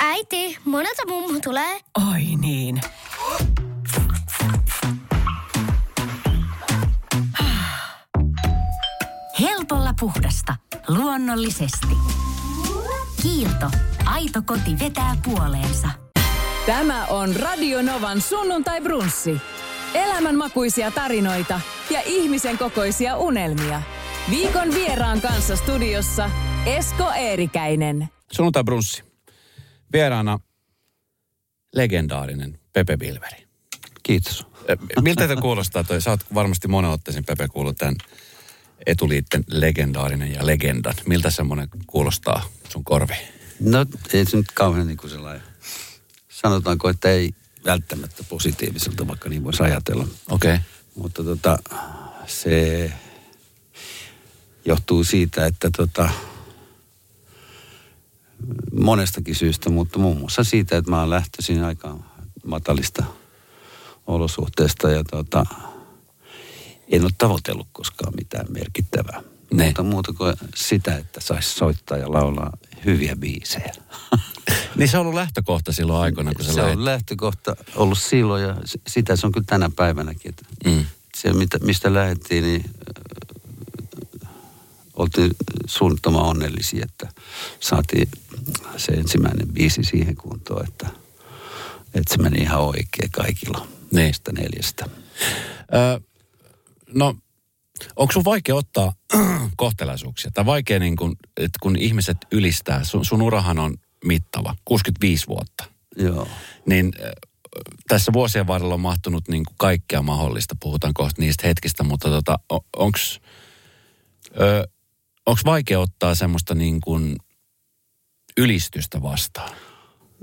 Äiti, monelta mummu tulee? Oi niin. Helpolla puhdasta. Luonnollisesti. Kiilto. Aito koti vetää puoleensa. Tämä on Radio Novan sunnuntai brunssi. Elämänmakuisia tarinoita ja ihmisen kokoisia unelmia. Viikon vieraan kanssa studiossa Esko Eerikäinen. Sunnuntai brunssi. Vieraana legendaarinen Pepe Bilveri. Kiitos. Miltä te kuulostaa toi? Sä oot varmasti monen otteeseen Pepe kuullut tämän etuliitten legendaarinen ja legendan. Miltä semmoinen kuulostaa sun korvi? No ei se nyt kauhean niin kuin sellainen, sanotaanko, että ei välttämättä positiiviselta, vaikka niin voisi ajatella. Okei. Okay. Mutta tota, se johtuu siitä, että tota, monestakin syystä, mutta muun muassa siitä, että mä oon lähtöisin aika matalista olosuhteista ja tota, en ole tavoitellut koskaan mitään merkittävää. Ne. Muuta, muuta kuin sitä, että saisi soittaa ja laulaa hyviä biisejä. Niin se on ollut lähtökohta silloin aikoina, kun sä se lähit. on lähtökohta ollut silloin ja sitä se on kyllä tänä päivänäkin. Että Mm. Se, mistä lähdettiin, niin oltiin suunnattoman onnellisia, että saatiin se ensimmäinen biisi siihen kuntoon, että, että se meni ihan oikein kaikilla Niin. näistä neljästä. Ö, no, onko sun vaikea ottaa kohtelaisuuksia? Tai vaikea, niin kun, että kun ihmiset ylistää, sun, sun urahan on mittava, 65 vuotta. Joo. Niin tässä vuosien varrella on mahtunut niin kuin kaikkea mahdollista. Puhutaan kohta niistä hetkistä, mutta tota, onko onks vaikea ottaa semmoista niin kuin ylistystä vastaan?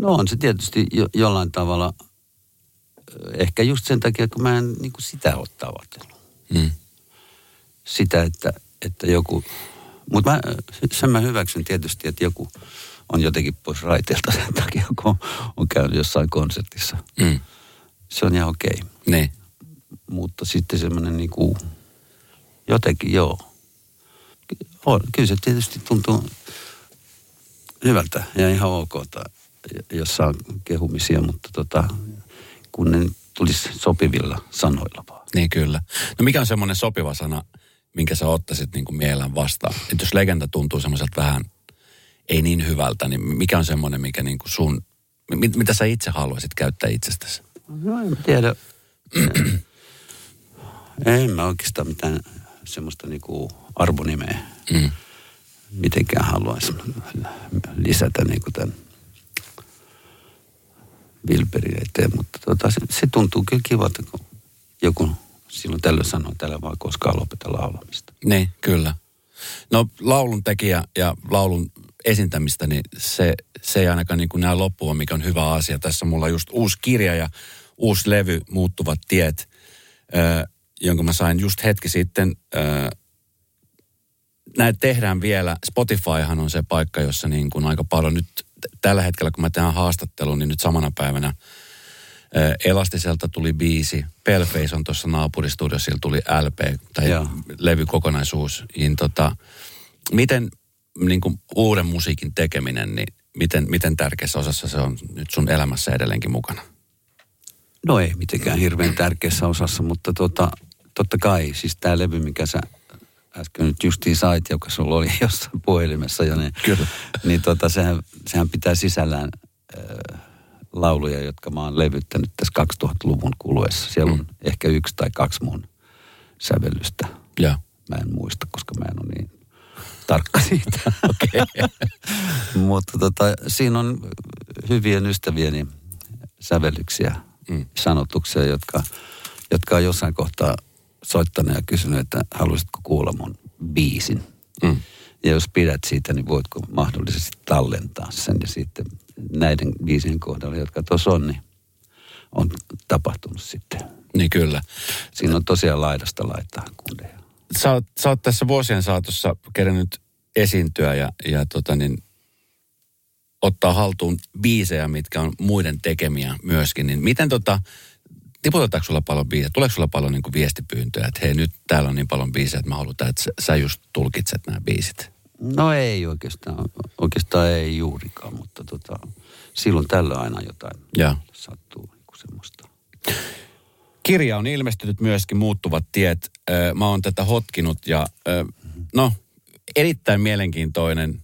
No on se tietysti jo, jollain tavalla, ehkä just sen takia, kun mä en niin kuin sitä ole tavoitellut. Mm. sitä, että, että joku... Mutta mä, sen mä hyväksyn tietysti, että joku on jotenkin pois raiteelta sen takia, kun on, on käynyt jossain konsertissa. Mm. Se on ihan okei. Niin. Mutta sitten semmoinen niinku, jotenkin joo. Kyllä se tietysti tuntuu hyvältä ja ihan ok, jos saa kehumisia, mutta tota, kun ne tulisi sopivilla sanoilla vaan. Niin kyllä. No mikä on semmoinen sopiva sana, minkä sä ottaisit niin kuin mielellään vastaan? Että jos legenda tuntuu semmoiselta vähän ei niin hyvältä, niin mikä on semmoinen, mikä niin kuin sun, mit, mitä sä itse haluaisit käyttää itsestäsi? No en tiedä. en mä oikeastaan mitään semmoista niinku arvonimeä Mm. mitenkään haluaisi lisätä niinku tämän Vilperin eteen. Mutta tota, se, se, tuntuu kyllä kivalta, kun joku silloin tällöin sanoo, että älä vaan koskaan lopeta laulamista. Niin, kyllä. No laulun tekijä ja laulun esiintämistä, niin se, se ei ainakaan niin kuin näe loppua, mikä on hyvä asia. Tässä mulla on just uusi kirja ja uusi levy, Muuttuvat tiet, äh, jonka mä sain just hetki sitten. Äh, näitä tehdään vielä. Spotifyhan on se paikka, jossa niin kuin aika paljon nyt tällä hetkellä, kun mä teen haastattelun, niin nyt samana päivänä äh, Elastiselta tuli biisi. Paleface on tuossa naapuristudiossa, sillä tuli LP tai Joo. levykokonaisuus. Niin tota, miten niin kuin uuden musiikin tekeminen, niin miten, miten tärkeässä osassa se on nyt sun elämässä edelleenkin mukana? No ei mitenkään hirveän tärkeässä osassa, mutta tota, totta kai, siis tämä levy, mikä sä äsken nyt justiin sait, joka sulla oli jossain puhelimessa jo, niin, Kyllä. niin tota, sehän, sehän pitää sisällään äh, lauluja, jotka mä oon levyttänyt tässä 2000-luvun kuluessa. Siellä on Mm. ehkä yksi tai kaksi mun sävellystä. Joo. Mä en muista, koska mä en ole niin tarkka siitä. Mutta tota, siinä on hyvien ystävieni sävellyksiä, mm. sanotuksia, jotka, jotka on jossain kohtaa soittanut ja kysynyt, että haluaisitko kuulla mun biisin. Mm. Ja jos pidät siitä, niin voitko mahdollisesti tallentaa sen. Ja sitten näiden biisien kohdalla, jotka tuossa on, niin on tapahtunut sitten. Niin kyllä. Siinä on tosiaan laidasta laittaa kundeja. Sä oot, sä oot tässä vuosien saatossa kerennyt esiintyä ja, ja tota niin, ottaa haltuun biisejä, mitkä on muiden tekemiä myöskin. Niin miten tota, tiputetaanko sulla paljon biisejä? Tuleeko sulla paljon niin kuin viestipyyntöjä, että hei nyt täällä on niin paljon biisejä, että mä haluan, että sä- sä just tulkitset nämä biisit? No ei oikeastaan, oikeastaan ei juurikaan, mutta tota, silloin tällä aina jotain Joo. sattuu niin kuin semmoista. Kirja on ilmestynyt myöskin Muuttuvat tiet. Ö, Mä oon tätä hotkinut ja ö, no, erittäin mielenkiintoinen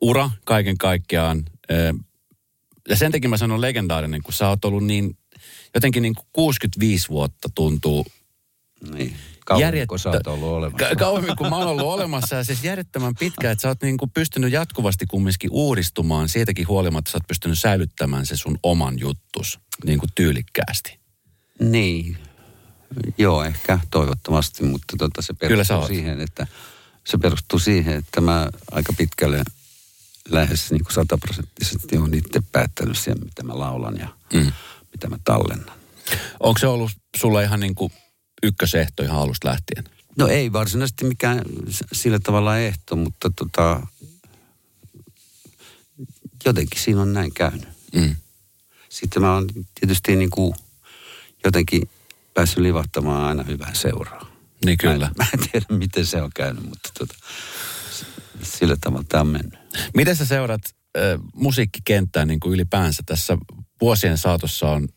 ura kaiken kaikkiaan. Ö, Ja sen takia mä sanon legendaarinen, kun sä oot ollut niin, jotenkin niin kuin 65 vuotta tuntuu Niin, Järjettä- kun sä oot ollut olemassa. Ka- kauemmin kuin mä oon ollut olemassa ja siis järjettömän pitkä, että sä oot niin kuin pystynyt jatkuvasti kumminkin uudistumaan. Siitäkin huolimatta sä oot pystynyt säilyttämään se sun oman juttus niin kuin tyylikkäästi. Niin, joo ehkä toivottavasti, mutta tota, se perustuu siihen, että se perustuu siihen, että mä aika pitkälle lähes niin kuin sataprosenttisesti olen itse päättänyt sen, mitä mä laulan ja Mm. Mitä mä tallennan. Onko se ollut sulla ihan niin kuin ykkösehto ihan alusta lähtien? No ei varsinaisesti mikään sillä tavalla ehto, mutta tota, jotenkin siinä on näin käynyt. Mm. Sitten mä oon tietysti niin kuin jotenkin päässyt livahtamaan aina hyvää seuraa. Niin kyllä. Mä, en- mä en tiedä, miten se on käynyt, mutta tota, sillä tavalla tämä on mennyt. Miten sä seurat äh, musiikkikenttää niin kuin ylipäänsä? Tässä vuosien saatossa on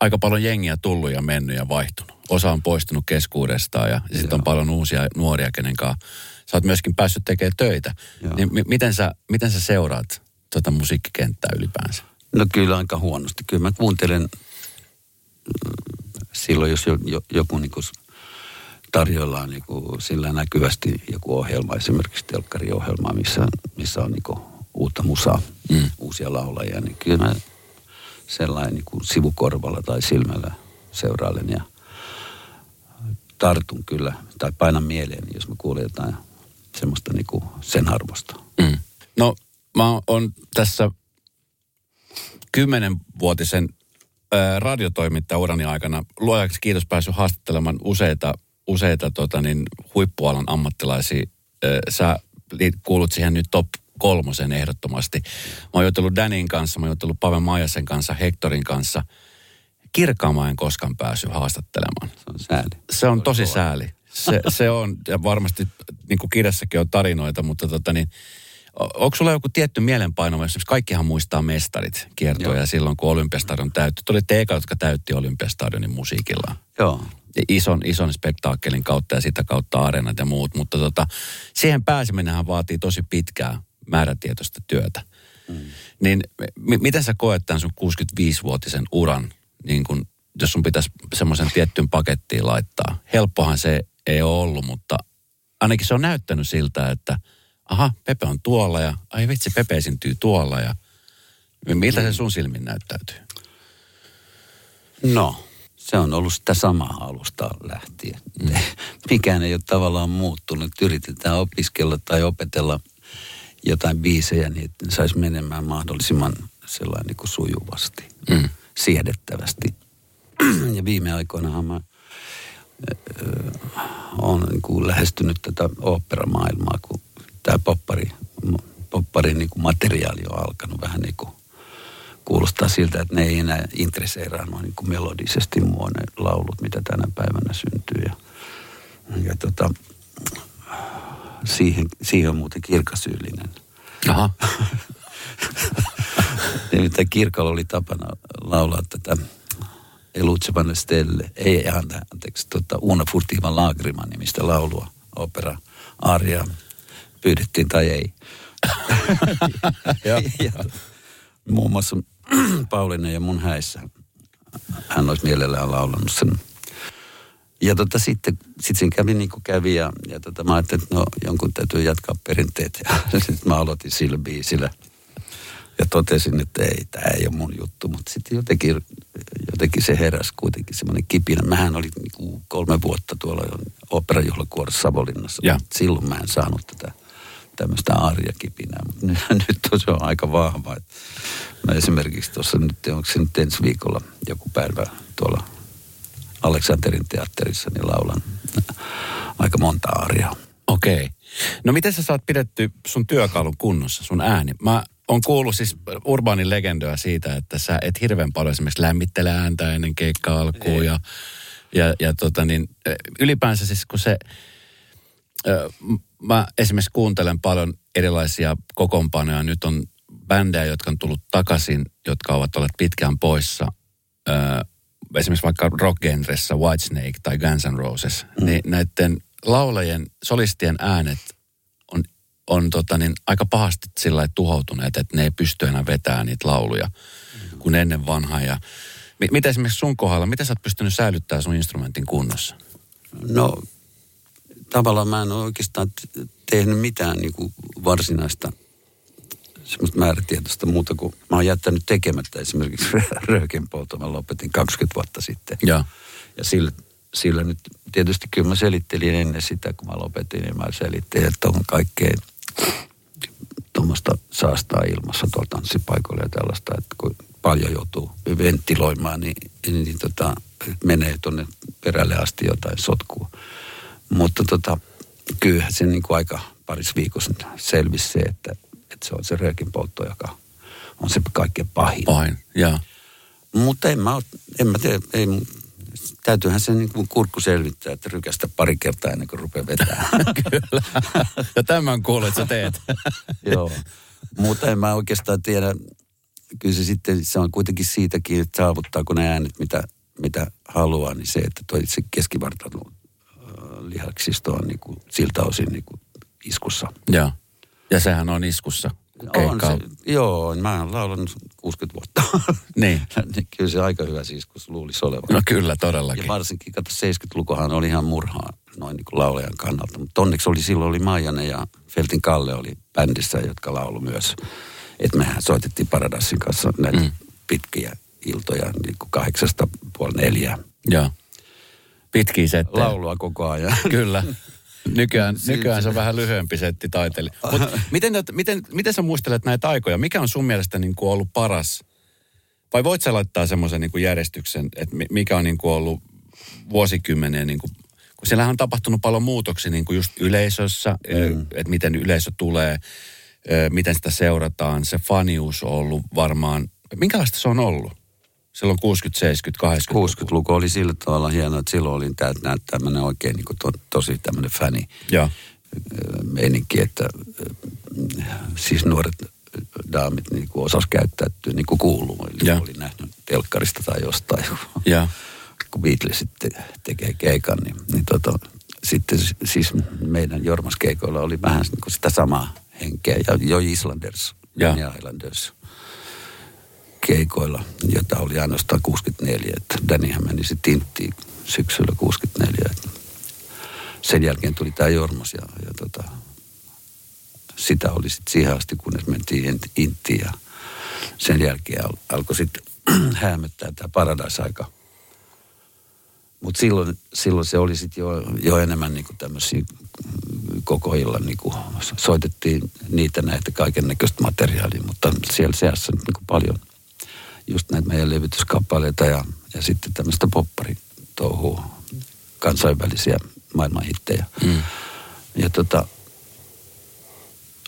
aika paljon jengiä tullut ja mennyt ja vaihtunut. Osa on poistunut keskuudestaan ja sitten on paljon uusia nuoria, kenen kanssa sä oot myöskin päässyt tekemään töitä. Joo. Niin mi- miten, sä, miten sä seuraat tuota musiikkikenttää ylipäänsä? No kyllä aika huonosti. Kyllä mä kuuntelen mm, silloin, jos jo, jo, joku niin kuin tarjoillaan niin kuin sillä näkyvästi joku ohjelma, esimerkiksi telkkariohjelma, missä, missä on niin kuin uutta musaa, Mm. uusia laulajia, niin kyllä mä sellainen niin kuin sivukorvalla tai silmällä seurailen ja tartun kyllä, tai painan mieleen, jos mä kuulen jotain semmoista niin kuin sen arvosta. Mm. No mä oon tässä kymmenenvuotisen ää, radiotoimittajaurani aikana luojaksi kiitos päässyt haastattelemaan useita, useita tota niin, huippualan ammattilaisia. Sä kuulut siihen nyt top kolmosen ehdottomasti. Mä oon jutellut Danin kanssa, mä oon jutellut Pave Maijasen kanssa, Hectorin kanssa. Kirkaamaan en koskaan päässyt haastattelemaan Se on sääli. se on tosi sääli. Se, se on, ja varmasti niin kuin kirjassakin on tarinoita, mutta tota niin, onko sulla joku tietty mielenpaino? Esimerkiksi kaikkihan muistaa mestarit kiertoja silloin, kun Olympiastadion täytti. Te olitte eka, jotka täytti Olympiastadionin musiikillaan. Joo. Ja ison, ison spektaakkelin kautta ja sitä kautta areenat ja muut. Mutta tota, siihen pääseminenhän vaatii tosi pitkää määrätietoista työtä. Mm. Niin m- miten sä koet tämän sun 65-vuotisen uran, niin kun, jos sun pitäisi semmoisen tiettyyn pakettiin laittaa? Helppohan se ei ole ollut, mutta ainakin se on näyttänyt siltä, että aha, Pepe on tuolla ja ai vitsi, Pepe esiintyy tuolla ja miltä se sun silmin näyttäytyy? No, se on ollut sitä samaa alusta lähtien. Mm. Mikään ei ole tavallaan muuttunut. Yritetään opiskella tai opetella jotain biisejä, niin saisi menemään mahdollisimman sellainen niin kuin sujuvasti, Mm. siedettävästi. ja viime aikoinahan mä olen niin kuin lähestynyt tätä oopperamaailmaa, kun tämä poppari, popparin niin kuin materiaali on alkanut vähän niin kuin kuulostaa siltä, että ne ei enää intresseeraa noin niin kuin melodisesti mua ne laulut, mitä tänä päivänä syntyy. Ja, ja tota, siihen, siihen on muuten kirkasyyllinen. Aha. Nimittäin kirkolla oli tapana laulaa tätä Elutsevan Stelle, ei anta- anteeksi, tota, Una Furtiva Lagrima nimistä laulua, opera, aria, pyydettiin tai ei. Joo. ja, muun muassa Pauliina ja mun häissä hän olisi mielellään laulannut sen. Ja tota, sitten sit siinä kävi niin kuin kävi ja, ja tota, mä ajattelin, että no jonkun täytyy jatkaa perinteet. Ja sitten mä aloitin sillä biisillä. Ja totesin, että ei, tämä ei ole mun juttu. Mutta sitten jotenkin, jotenkin se heräsi kuitenkin semmoinen kipinä. Mähän olin niin kuin kolme vuotta tuolla operajuhlakuorossa Savonlinnassa. Ja. Silloin mä en saanut tätä tämmöistä arjakipinää. Mutta nyt, nyt on, se on aika vahva. Mä esimerkiksi tuossa nyt, onko se nyt ensi viikolla joku päivä tuolla Aleksanterin teatterissa, niin laulan aika monta arjaa. Okei. No miten sä saat pidetty sun työkalun kunnossa, sun ääni? Mä oon kuullut siis urbaanin legendoa siitä, että sä et hirveän paljon esimerkiksi lämmittele ääntä ennen keikkaa alkuun ja, ja, ja tota niin, ylipäänsä siis kun se, ö, m- mä esimerkiksi kuuntelen paljon erilaisia kokoonpanoja. Nyt on bändejä, jotka on tullut takaisin, jotka ovat olleet pitkään poissa. Ö, esimerkiksi vaikka rock-genressä Whitesnake tai Guns N' Roses. Mm. Niin näiden laulajien, solistien äänet on, on tota niin, aika pahasti sillä tuhoutuneet, että ne ei pysty enää vetämään niitä lauluja kuin ennen vanhaa. Ja, mi- mitä esimerkiksi sun kohdalla, miten sä oot pystynyt säilyttämään sun instrumentin kunnossa? No tavallaan mä en ole oikeastaan tehnyt mitään niin kuin varsinaista semmoista määrätietoista muuta kuin mä oon jättänyt tekemättä esimerkiksi röökenpolton. Mä lopetin 20 vuotta sitten. Joo. Ja sillä, sillä nyt tietysti kyllä mä selittelin ennen sitä, kun mä lopetin, niin mä selittelin, että on kaikkea tuommoista saastaa ilmassa tuolta tanssipaikoilla ja tällaista, että kun paljon joutuu venttiloimaan, niin, niin, niin tota, menee tuonne perälle asti jotain sotkua. Mutta tota, kyllähän se niin kuin aika parissa viikossa selvisi se, että, että se on se röökin poltto, joka on se kaikkein pahin. Pahin, joo. Mutta en mä, en mä tiedä, ei, täytyyhän se niin kuin kurkku selvittää, että rykästä pari kertaa ennen kuin rupeaa vetämään. Kyllä. Ja tämän kuulet, sä teet. Joo. Mutta en mä oikeastaan tiedä. Kyllä se sitten, se on kuitenkin siitäkin, että saavuttaako ne äänet, mitä, mitä haluaa, niin se, että toi se keskivartalon lihaksisto on niin kuin, siltä osin niin kuin iskussa. Joo. Ja sehän on iskussa. On se, joo, mä oon laulanut 60 vuotta. Niin. Niin kyllä se aika hyvä siis, kun luulisi olevan. No kyllä, Ja todellakin. varsinkin, kato 70-lukuhan oli ihan murhaa noin niin kuin laulajan kannalta. Mutta onneksi oli silloin oli Maijanen ja Feltin Kalle oli bändissä, jotka laulu myös. Että mehän soitettiin Paradassin kanssa näitä mm. pitkiä iltoja, niin kuin kahdeksasta puoli neljää. Joo. Pitkiä settejä. Laulua koko ajan. Kyllä. Nykyään, nykyään se on vähän lyhyempi setti taiteili. Mut miten, te- miten, miten sä muistelet näitä aikoja? Mikä on sun mielestä niin kuin ollut paras? Vai voit sä laittaa semmoisen niin kuin järjestyksen, että mi- mikä on niin kuin ollut vuosikymmenen, niin kuin, kun siellähän on tapahtunut paljon muutoksia niin kuin just yleisössä, mm. että miten yleisö tulee, ö, miten sitä seurataan. Se fanius on ollut varmaan, minkälaista se on ollut? Silloin 60, 70, 80. 60-luku oli sillä tavalla hieno, että silloin oli tää, nää, tämmöinen oikein niin kuin to, tosi tämmöinen fäni. Joo. ö, meininki, että siis nuoret daamit niin kuin osas käyttäytyä niin kuin kuuluu. Eli Joo. oli nähnyt telkkarista tai jostain, Joo. kun Beatlesit te, tekee keikan, niin, niin tota, sitten siis meidän Jormas-keikoilla oli vähän niin kuin sitä samaa henkeä. Ja jo Islanders, Joo. ja Islanders keikoilla, jota oli ainoastaan 64. Että Dannyhän meni sitten Inttiin syksyllä 64. Että sen jälkeen tuli tämä Jormas ja, ja tota, sitä oli sitten siihen asti, kunnes mentiin Int- Inttiin ja sen jälkeen al- alkoi sitten häämöttää tämä Paradise-aika. Mutta silloin, silloin se oli sitten jo, jo enemmän niinku tämmöisiä koko illan niinku, soitettiin niitä näitä kaiken näköistä materiaalia, mutta siellä seassa niinku paljon just näitä meidän levytyskappaleita ja, ja sitten tämmöistä popparitouhua, kansainvälisiä maailmanhittejä. Mm. Ja tota,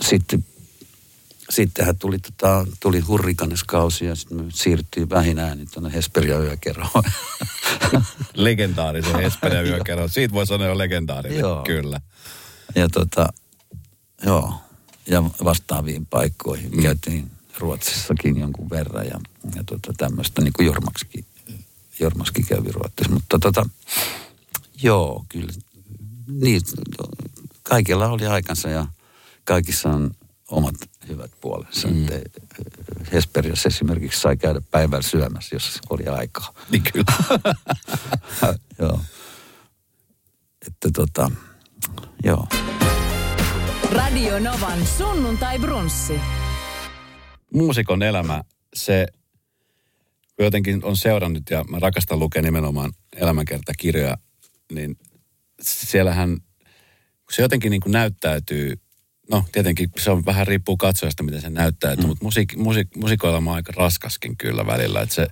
sitten, sittenhän tuli, tota, tuli hurrikaneskausi ja sitten me siirryttiin vähin äänin tuonne Hesperia yökerhoon. Legendaarisen Esperia yökerran. Siitä voi sanoa jo legendaarinen. Joo. Kyllä. ja tota, joo, ja vastaaviin paikkoihin. Mm. Käytiin Ruotsissakin jonkun verran ja, ja tota, tämmöistä, niin kuin Jormaksikin, Jormaskin kävi Ruotsissa. Mutta tota, joo, kyllä, niin, kaikilla oli aikansa ja kaikissa on omat hyvät puolensa. Mm. Hesperiassa esimerkiksi sai käydä päivällä syömässä, jos oli aikaa. Niin kyllä. joo. Että tota, joo. Radio Novan sunnuntai brunssi. Muusikon elämä, se jotenkin on seurannut ja mä rakastan lukea nimenomaan elämänkertakirjoja, niin siellähän, se jotenkin niin kuin näyttäytyy, no tietenkin se on vähän riippuu katsojasta, miten se näyttäytyy, mm. mutta musiik, musiik, musiikoelämä on aika raskaskin kyllä välillä. Että se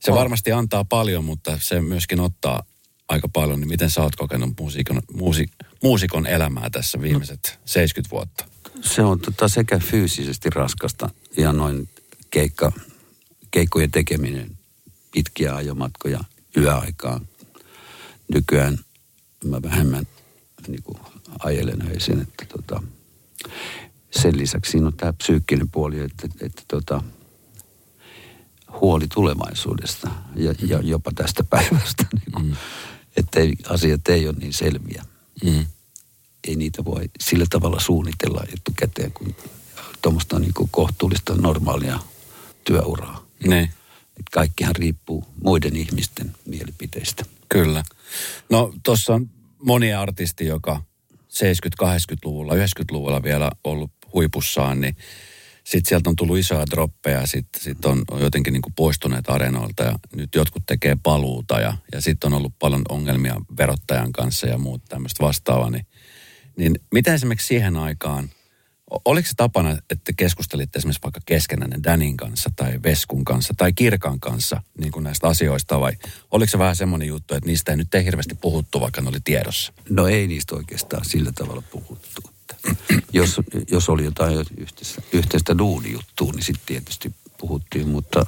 se varmasti antaa paljon, mutta se myöskin ottaa aika paljon. Niin miten sä oot kokenut muusikon, muusi, muusikon elämää tässä viimeiset 70 vuotta? Se on tota sekä fyysisesti raskasta ja noin keikka, keikkojen tekeminen, pitkiä ajomatkoja yöaikaan. Nykyään mä vähemmän niin kuin, ajelen öisin. Että tota, sen lisäksi siinä on tämä psyykkinen puoli, että, että, että tota, huoli tulevaisuudesta ja, ja jopa tästä päivästä. Niin kuin, mm. Että ei, asiat ei ole niin selviä. Mm. Ei niitä voi sillä tavalla suunnitella etukäteen kuin tuommoista niin kuin kohtuullista normaalia työuraa. Niin. Et kaikkihan riippuu muiden ihmisten mielipiteistä. Kyllä. No tuossa on moni artisti, joka 70-80-luvulla, 90-luvulla vielä ollut huipussaan, niin sitten sieltä on tullut isoja droppeja, sitten sit on, on jotenkin niin kuin poistuneet areenoilta ja nyt jotkut tekee paluuta ja, ja sitten on ollut paljon ongelmia verottajan kanssa ja muut tämmöistä vastaavaa. Niin, niin miten esimerkiksi siihen aikaan, oliko se tapana, että keskustelitte esimerkiksi vaikka keskenään Danin kanssa tai Veskun kanssa tai Kirkan kanssa niin kuin näistä asioista vai oliko se vähän semmoinen juttu, että niistä ei nyt ei hirveästi puhuttu, vaikka ne oli tiedossa? No ei niistä oikeastaan sillä tavalla puhuttu. Jos, jos oli jotain yhteistä, yhteistä duunijuttua, niin sitten tietysti puhuttiin, mutta,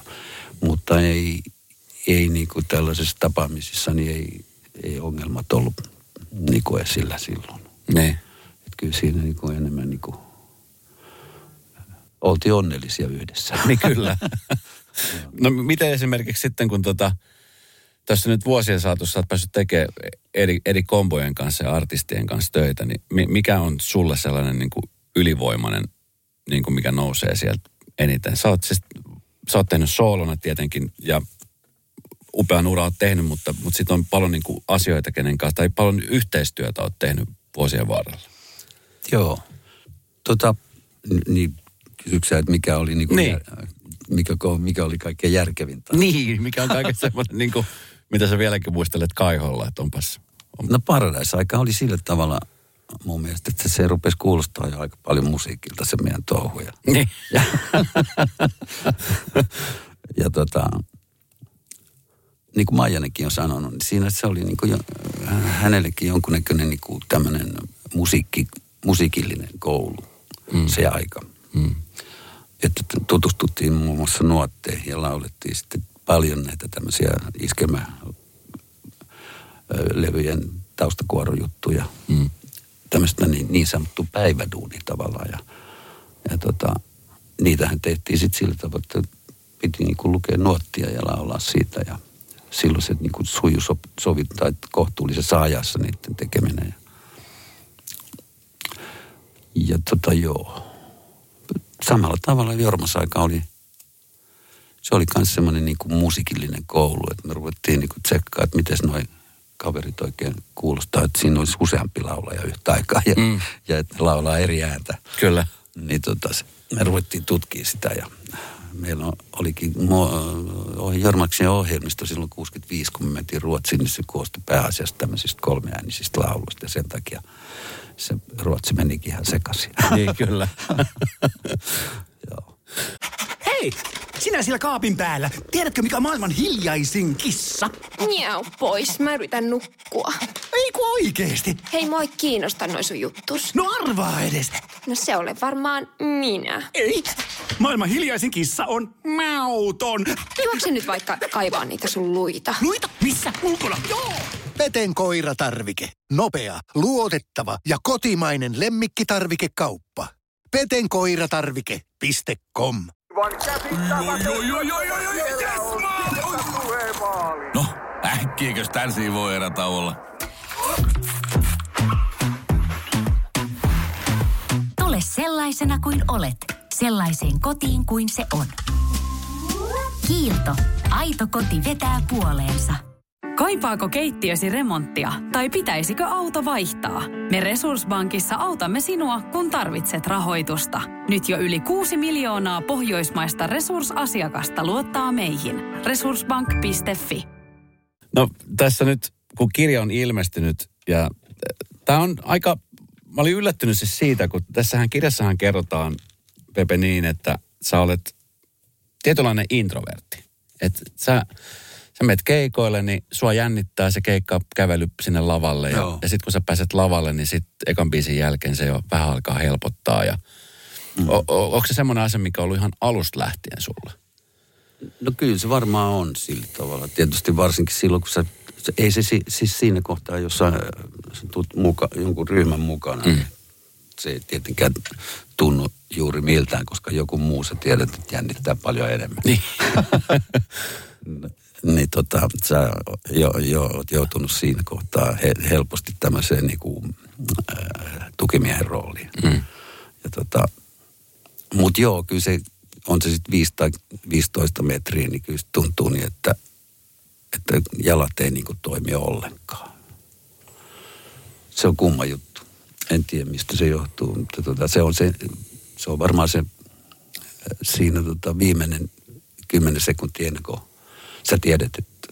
mutta ei, ei niin kuin tällaisissa tapaamisissa niin ei, ei ongelmat ollut niin kuin esillä silloin. Niin. Et kyllä siinä niin kuin enemmän niin kuin, oltiin onnellisia yhdessä. Niin kyllä. no miten esimerkiksi sitten, kun tota, tässä nyt vuosien saatossa olet päässyt tekemään eri, eri kombojen kanssa ja artistien kanssa töitä, niin mi- mikä on sulle sellainen niin kuin ylivoimainen, niin kuin mikä nousee sieltä eniten? Sä oot, siis, sä oot tehnyt soolona tietenkin ja upean ura oot tehnyt, mutta, mutta sitten on paljon niin kuin asioita kenen kanssa, tai paljon yhteistyötä oot tehnyt vuosien varrella. Joo. Tota, niin kysyksä, että mikä oli, niin kuin, Niin. jär- mikä, mikä oli kaikkein järkevintä? Niin, mikä on kaiken semmoinen, niin kuin, mitä sä vieläkin muistelet Kaiholla, että onpas... On, No Paradise-aika oli sillä tavalla mun mielestä, että se rupesi kuulostaa jo aika paljon musiikilta se meidän touhu. Ja, niin. ja, ja tota, niin kuin Maijanenkin on sanonut, niin siinä se oli niin kuin jo, hänellekin jonkunnäköinen niin kuin tämmöinen musiikki, musiikillinen koulu mm. se aika. Mm. Että tutustuttiin muun muassa nuotteihin ja laulettiin sitten paljon näitä tämmöisiä iskelmälevyjen taustakuorojuttuja. Mm. Tämmöistä niin, niin sanottu päiväduuni tavallaan. Ja, ja tota, niitähän tehtiin sitten sillä tavalla, että piti niinku lukea nuottia ja laulaa siitä. Ja silloin se niinku suju so, sovittaa, kohtuullisessa ajassa niiden tekeminen. Ja, tota joo samalla tavalla Jormas aika oli, se oli myös semmoinen niin kuin musiikillinen koulu, että me ruvettiin niin kuin tsekkaa, että miten noin kaverit oikein kuulostaa, että siinä olisi useampi laulaja yhtä aikaa ja, mm. ja että laulaa eri ääntä. Kyllä. Niin tota, se- me ruvettiin tutkia sitä ja meillä olikin Jormaksen ohjelmisto silloin 65, kun me mentiin Ruotsiin, niin se koostui pääasiassa tämmöisistä kolmeäänisistä lauluista ja sen takia se Ruotsi menikin ihan sekaisin. Niin, kyllä. Joo. Hei, sinä siellä kaapin päällä. Tiedätkö, mikä on maailman hiljaisin kissa? Miau pois, mä yritän nukkua. Ei kun oikeesti. Hei, moi kiinnosta noin sun juttus. No arvaa edes. No se ole varmaan minä. Ei. Maailman hiljaisin kissa on mauton. Juokse nyt vaikka kaivaa niitä sun luita. Luita, missä? Ulkona. Joo. Peten koiratarvike. Nopea, luotettava ja kotimainen lemmikkitarvikekauppa. Petenkoiratarvike.com No, äkkiäkös tän voi olla? Tule sellaisena kuin olet, sellaiseen kotiin kuin se on. Kiilto. Aito koti vetää puoleensa. Kaipaako keittiösi remonttia tai pitäisikö auto vaihtaa? Me Resurssbankissa autamme sinua, kun tarvitset rahoitusta. Nyt jo yli 6 miljoonaa pohjoismaista resursasiakasta luottaa meihin. Resurssbank.fi No tässä nyt, kun kirja on ilmestynyt ja tämä on aika, mä olin yllättynyt siis siitä, kun tässähän kirjassahan kerrotaan, Pepe, niin, että sä olet tietynlainen introvertti. Että sä, sä menet keikoille, niin sua jännittää se keikka kävely sinne lavalle. Ja, Joo. ja sitten kun sä pääset lavalle, niin sitten ekan biisin jälkeen se jo vähän alkaa helpottaa. Ja, mm. o, o, onko se semmoinen asia, mikä on ollut ihan alusta lähtien sulla? No kyllä se varmaan on sillä tavalla. Tietysti varsinkin silloin, kun sä se, ei se si- siis siinä kohtaa, jos sä, sä tulet muka, jonkun ryhmän mukana, mm. niin se ei tietenkään tunnu juuri miltään, koska joku muu sä tiedät, että jännittää paljon enemmän. Niin. niin tota, sä jo, jo oot joutunut siinä kohtaa he, helposti tämmöiseen niin kuin, äh, tukimiehen rooliin. Mm. Ja tota, mut joo, kyllä se, on se sitten 5 tai 15 metriä, niin kyllä se tuntuu niin, että, että jalat ei niin kuin toimi ollenkaan. Se on kumma juttu. En tiedä, mistä se johtuu, mutta tota, se, on se, se on varmaan se siinä tota, viimeinen kymmenen sekuntia ennen kuin sä tiedät, että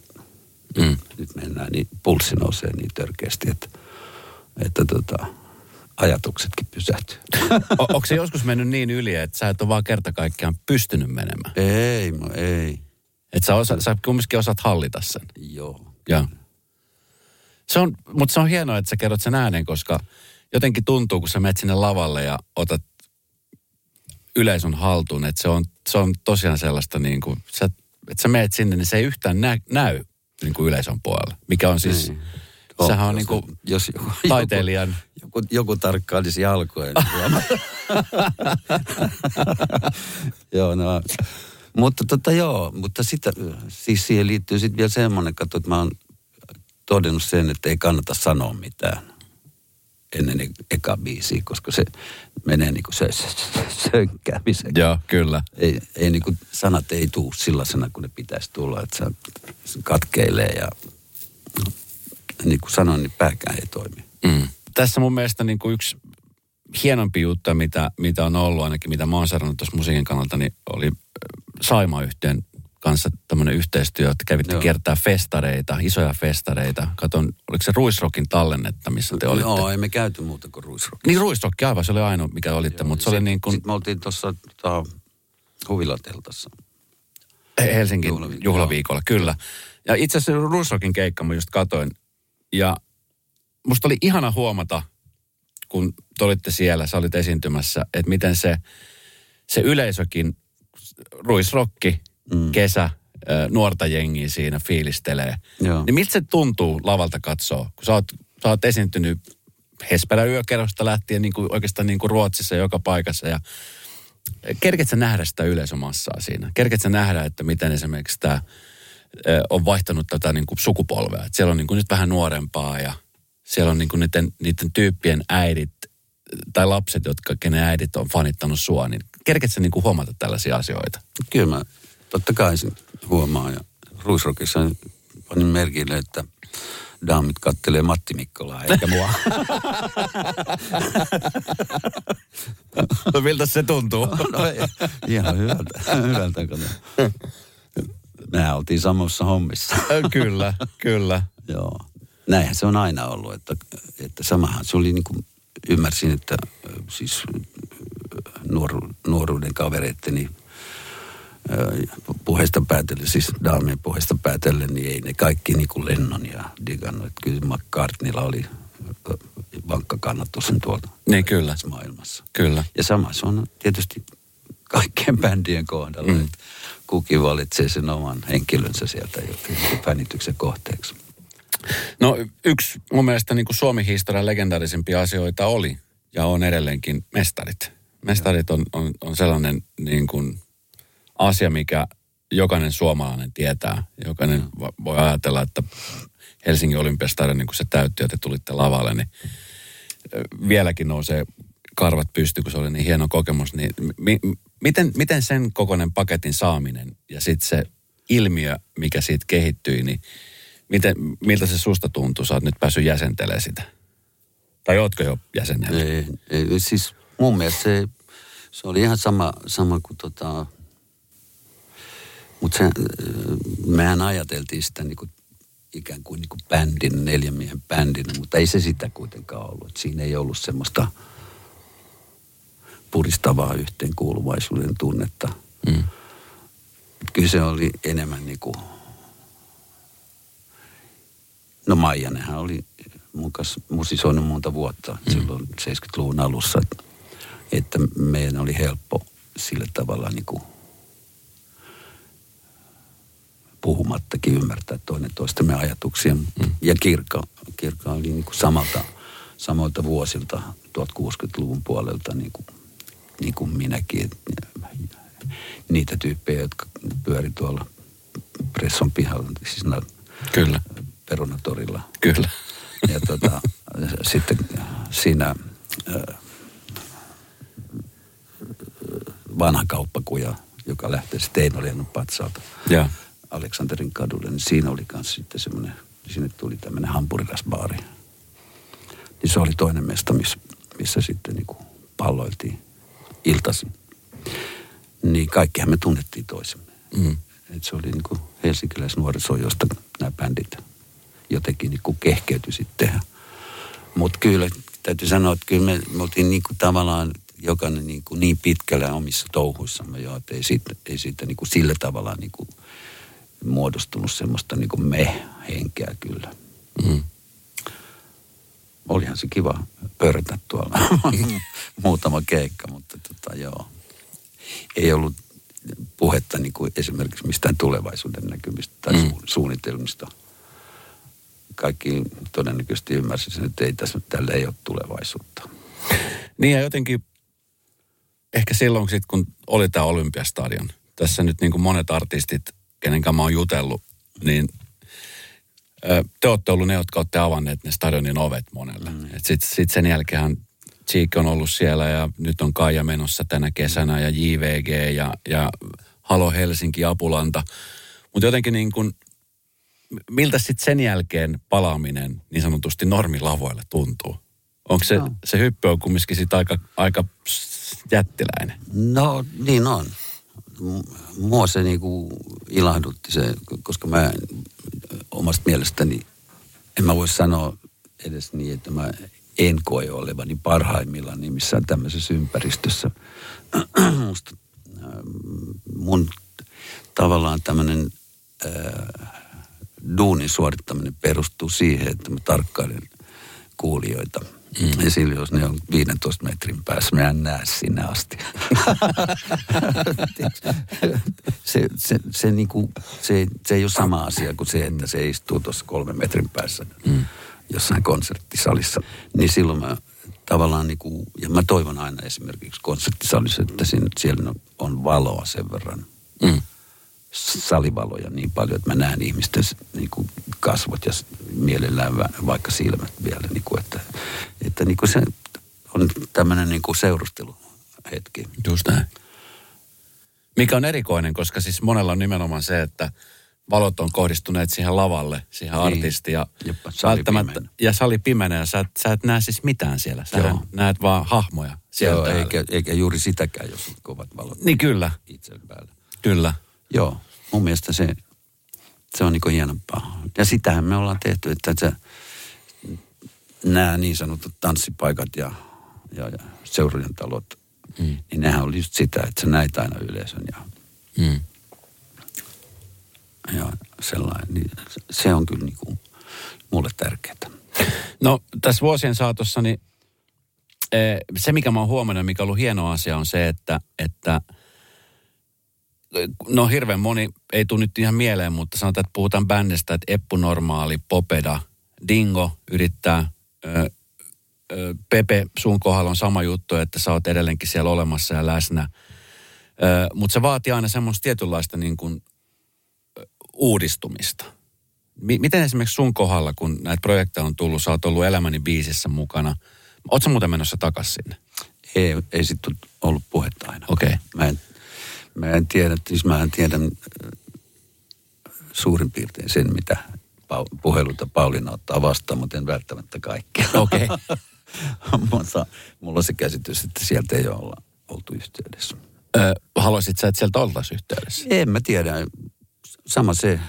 Mm. nyt mennään, niin pulssi nousee niin törkeästi, että, että tota, ajatuksetkin pysähtyy. O- onko se joskus mennyt niin yli, että sä et ole vaan kerta kaikkiaan pystynyt menemään? ei, mo, ei. Että sä, osa, sä kumminkin osaat hallita sen. Joo. Joo. Se on, mutta se on hienoa, että sä kerrot sen äänen, koska jotenkin tuntuu, kun sä menet sinne lavalle ja otat yleisön haltuun, että se on, se on tosiaan sellaista niin kuin, sä, että sä menet sinne, niin se ei yhtään nä, näy niin kuin yleisön puolella. Mikä on siis, Niin. sehän on jos, niin kuin jos joku, taiteilijan, Joku, joku tarkkailisi jalkoja. niin joo, no. Mutta tota joo, mutta sitä, siis siihen liittyy sitten vielä semmoinen, katso, että mä oon todennut sen, että ei kannata sanoa mitään ennen e- eka biisiä, koska se menee niin kuin sö, sö, sönkkäämisen. joo, kyllä. Ei, ei niin kuin, sanat ei tuu sellaisena kuin ne pitäisi tulla, että sä, se katkeilee ja niin kuin sanoin, niin pääkään ei toimi. Mm. Tässä mun mielestä niin kuin yksi hienompi juttu, mitä, mitä on ollut ainakin, mitä mä oon seurannut tuossa musiikin kannalta, niin oli saima yhtiön kanssa tämmöinen yhteistyö, että kävitte Joo. kiertää festareita, isoja festareita. Katon, oliko se Ruisrokin tallennetta, missä te olitte? Joo, ei me käyty muuta kuin ruisrock. Niin Ruisrokki aivan, se oli ainoa, mikä olitte, mutta se oli niin kuin Sitten me oltiin tuossa tota, huvilateltassa. Helsingin Juhlavi- juhlaviikolla, kyllä. Ja itse asiassa Ruisrokin keikka mä just katoin. Ja musta oli ihana huomata, kun te olitte siellä, sä olit esiintymässä, että miten se, se yleisökin, Ruisrokki, mm. kesä, nuorta jengiä siinä fiilistelee. Joo. Niin miltä se tuntuu lavalta katsoa, kun sä oot, sä oot esiintynyt Hesperä yökerrosta lähtien niin kuin, oikeastaan niin kuin Ruotsissa joka paikassa ja kerket sä nähdä sitä yleisömassaa siinä? Kerket sä nähdä, että miten esimerkiksi tämä on vaihtanut tätä niin kuin sukupolvea? Et siellä on niin kuin nyt vähän nuorempaa ja siellä on niin kuin niiden, niiden tyyppien äidit tai lapset, jotka, kenen äidit on fanittanut sua, niin kerket sä niin kuin huomata tällaisia asioita? Kyllä mä totta kai sen huomaan. Ja Ruisrockissa panin merkille, että daamit kattelee Matti Mikkolaa eikä mua. No miltä se tuntuu? no ei, ihan hyvältä, hyvältä kun Mehän oltiin samassa hommissa. kyllä, kyllä. Joo. Näinhän se on aina ollut, että, että samahan se oli niin kuin, ymmärsin, että ö, siis ö, nuoru, nuoruuden kavereitteni ö, puheesta päätellen, siis daamien puheesta päätellen, niin ei ne kaikki niin kuin Lennon ja digannut. Että kyllä McCartneylla oli vankka kannatus tuolta Niin kyllä, maailmassa. kyllä. Ja sama se on tietysti kaikkien bändien kohdalla, mm. että kukin valitsee sen oman henkilönsä sieltä fänityksen kohteeksi. No yksi mun mielestä niin kuin Suomen historian legendaarisimpia asioita oli ja on edelleenkin mestarit. Mestarit on, on, on sellainen niin kuin asia, mikä jokainen suomalainen tietää. Jokainen va- voi ajatella, että Helsingin olympiastadion, niin kun se täytti ja te tulitte lavalle, niin vieläkin nousee karvat pysty, kun se oli niin hieno kokemus. Niin mi, miten, miten sen kokoinen paketin saaminen ja sitten se ilmiö, mikä siitä kehittyi, niin miten, miltä se susta tuntuu? Sä oot nyt päässyt jäsentelemään sitä. Tai ootko jo jäsenellä? Ei, ei, siis mun mielestä se, se oli ihan sama, sama kuin tota... Mutta mehän ajateltiin sitä niin kuin, ikään kuin, niin kuin bändin, neljän miehen bändinä, mutta ei se sitä kuitenkaan ollut. Et siinä ei ollut semmoista puristavaa yhteenkuuluvaisuuden tunnetta. Mm. Kyllä se oli enemmän niin kuin... No Maijanenhan oli mun kanssa musisoinut monta vuotta mm. silloin 70-luvun alussa, että, että meidän oli helppo sillä tavalla niin kuin puhumattakin ymmärtää toinen toistemme ajatuksia. Mm. Ja Kirkka, Kirkka oli niin kuin samalta, samalta vuosilta 1060-luvun puolelta niin kuin, niin kuin minäkin. Niitä tyyppejä, jotka pyöri tuolla Presson pihalla, siis na- Kyllä, perunatorilla. kyllä. Ja tota, sitten siinä äh, vanha kauppakuja, joka lähtee Steinoliennon patsaalta Ja. Aleksanterin kadulle, niin siinä oli myös sitten semmoinen, sinne tuli tämmöinen hampurilasbaari. Niin se oli toinen mesta, missä, missä sitten niin kuin palloiltiin iltaisin. Niin kaikkihan me tunnettiin toisemme. Mm. Et se oli niin kuin helsinkiläisnuoriso, josta nämä bändit jotenkin niin kuin kehkeytyi sitten tehdä. Mutta kyllä täytyy sanoa, että kyllä me, me oltiin niin kuin tavallaan jokainen niin, kuin niin pitkällä omissa touhuissamme jo, että ei siitä, ei siitä niin kuin sillä tavalla niin kuin muodostunut semmoista niin kuin me-henkeä kyllä. Mm. Olihan se kiva pörrätä tuolla muutama keikka, mutta tota, joo. Ei ollut puhetta niin kuin esimerkiksi mistään tulevaisuuden näkymistä tai Mm. suunnitelmista. Kaikki todennäköisesti ymmärsivät sen, että ei tässä, tällä ei ole tulevaisuutta. Niin ja jotenkin ehkä silloin sit, kun oli tämä Olympiastadion, tässä nyt niin kuin monet artistit, kenen kanssa mä oon jutellut, niin te olette ollut ne, jotka olette avanneet ne stadionin ovet monelle. Mm. Sitten sit sen jälkeen Cheek on ollut siellä ja nyt on Kaija menossa tänä kesänä ja JVG ja, ja Halo Helsinki, Apulanta. Mutta jotenkin niin kuin, miltä sitten sen jälkeen palaaminen niin sanotusti normilavoille tuntuu? Onko se, No. se hyppy on kumminkin sit aika, aika jättiläinen? No niin on. M- Mua se niinku ilahdutti se, koska mä omasta mielestäni, en mä voi sanoa edes niin, että mä en koe olevani parhaimmillaan niin missään tämmöisessä ympäristössä. Musta, ähm, mun tavallaan tämmöinen äh, duunin suorittaminen perustuu siihen, että mä tarkkailen kuulijoita. Mm. Ja silloin, jos ne on 15 metrin päässä, mä en näe sinne asti. se, se, se, niinku, se, se ei ole sama asia kuin se, että se istuu tuossa kolmen metrin päässä mm. jossain konserttisalissa. Niin silloin mä tavallaan, niinku, ja mä toivon aina esimerkiksi konserttisalissa, että siinä, siellä on valoa sen verran. Mm. Salivaloja niin paljon, että mä näen ihmisten niin kuin kasvot ja mielellään vaikka silmät vielä. Niin kuin, että että niin kuin se on tämmöinen niin kuin seurusteluhetki. Just näin. Mikä on erikoinen, koska siis monella on nimenomaan se, että valot on kohdistuneet siihen lavalle, siihen Niin. artistiin. Ja, Jep, sali ja sali pimeänä ja sä, et- sä et näe siis mitään siellä. Sä Joo. näet vaan hahmoja siellä Joo, eikä, eikä juuri sitäkään, jos on kovat valot Niin kyllä, itse päällä. kyllä. Joo, mun mielestä se, se on niinku hienompaa. Ja sitähän me ollaan tehty, että se, nämä niin sanotut tanssipaikat ja, ja, ja seurojen talot, mm. niin nehän oli just sitä, että sä näit aina yleisön ja, Mm. ja sellainen. Niin se on kyllä niinku mulle tärkeää. No tässä vuosien saatossa, niin eh, se mikä mä oon huomannut, mikä on ollut hieno asia, on se, että, että no hirveän moni, ei tule nyt ihan mieleen, mutta sanotaan, että puhutaan bändistä, että Eppu Normaali, Popeda, Dingo yrittää, ö, ö, Pepe, sun kohdalla on sama juttu, että sä oot edelleenkin siellä olemassa ja läsnä. Mutta se vaatii aina semmoista tietynlaista niin kuin, ö, uudistumista. Mi- miten esimerkiksi sun kohdalla, kun näitä projekteja on tullut, sä oot ollut Elämäni biisissä mukana. Oot sä muuten menossa takaisin sinne? Ei, ei sitten ollut puhetta aina. Okei. Mä en, mä en tiedä, siis mä en tiedä äh, suurin piirtein sen, mitä puheluita Pauliina ottaa vastaan, mutta en välttämättä kaikkea. Okei. mutta mulla on se käsitys, että sieltä ei olla oltu yhteydessä. Ö, haluaisit sä, että sieltä oltaisiin yhteydessä? En mä tiedä. Sama se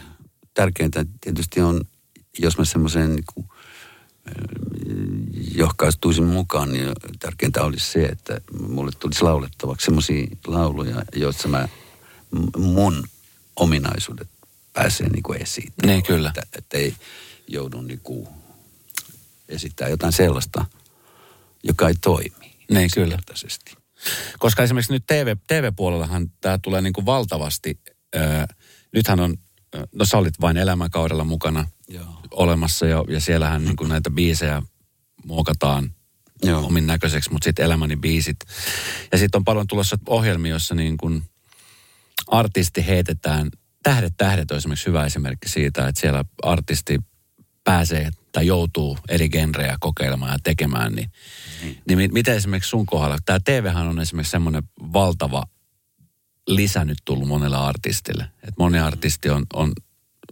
tärkeintä tietysti on, jos mä semmoiseen niin johkaistuisin mukaan, niin tärkeintä olisi se, että mulle tulisi laulettavaksi semmoisia lauluja, joissa mä, mun ominaisuudet pääsee niin kuin esiin. Niin, kyllä. Että, että ei joudu niin kuin esittää jotain sellaista, joka ei toimi. Niin, kyllä. Koska esimerkiksi nyt TV, TV-puolellahan tämä tulee niin kuin valtavasti, ö, nythän on, no sä olit vain elämäkaudella mukana Joo. olemassa jo, ja siellähän niin kuin näitä biisejä muokataan Joo. omin näköiseksi, mutta sitten elämäni biisit. Ja sitten on paljon tulossa ohjelmia, joissa niin kuin artisti heitetään, Tähdet tähdet on esimerkiksi hyvä esimerkki siitä, että siellä artisti pääsee tai joutuu eri genrejä kokeilemaan ja tekemään, niin, niin. niin mi- miten esimerkiksi sun kohdalla, tämä TVhän on esimerkiksi semmoinen valtava lisä nyt tullut monelle artistille. että moni artisti on, on,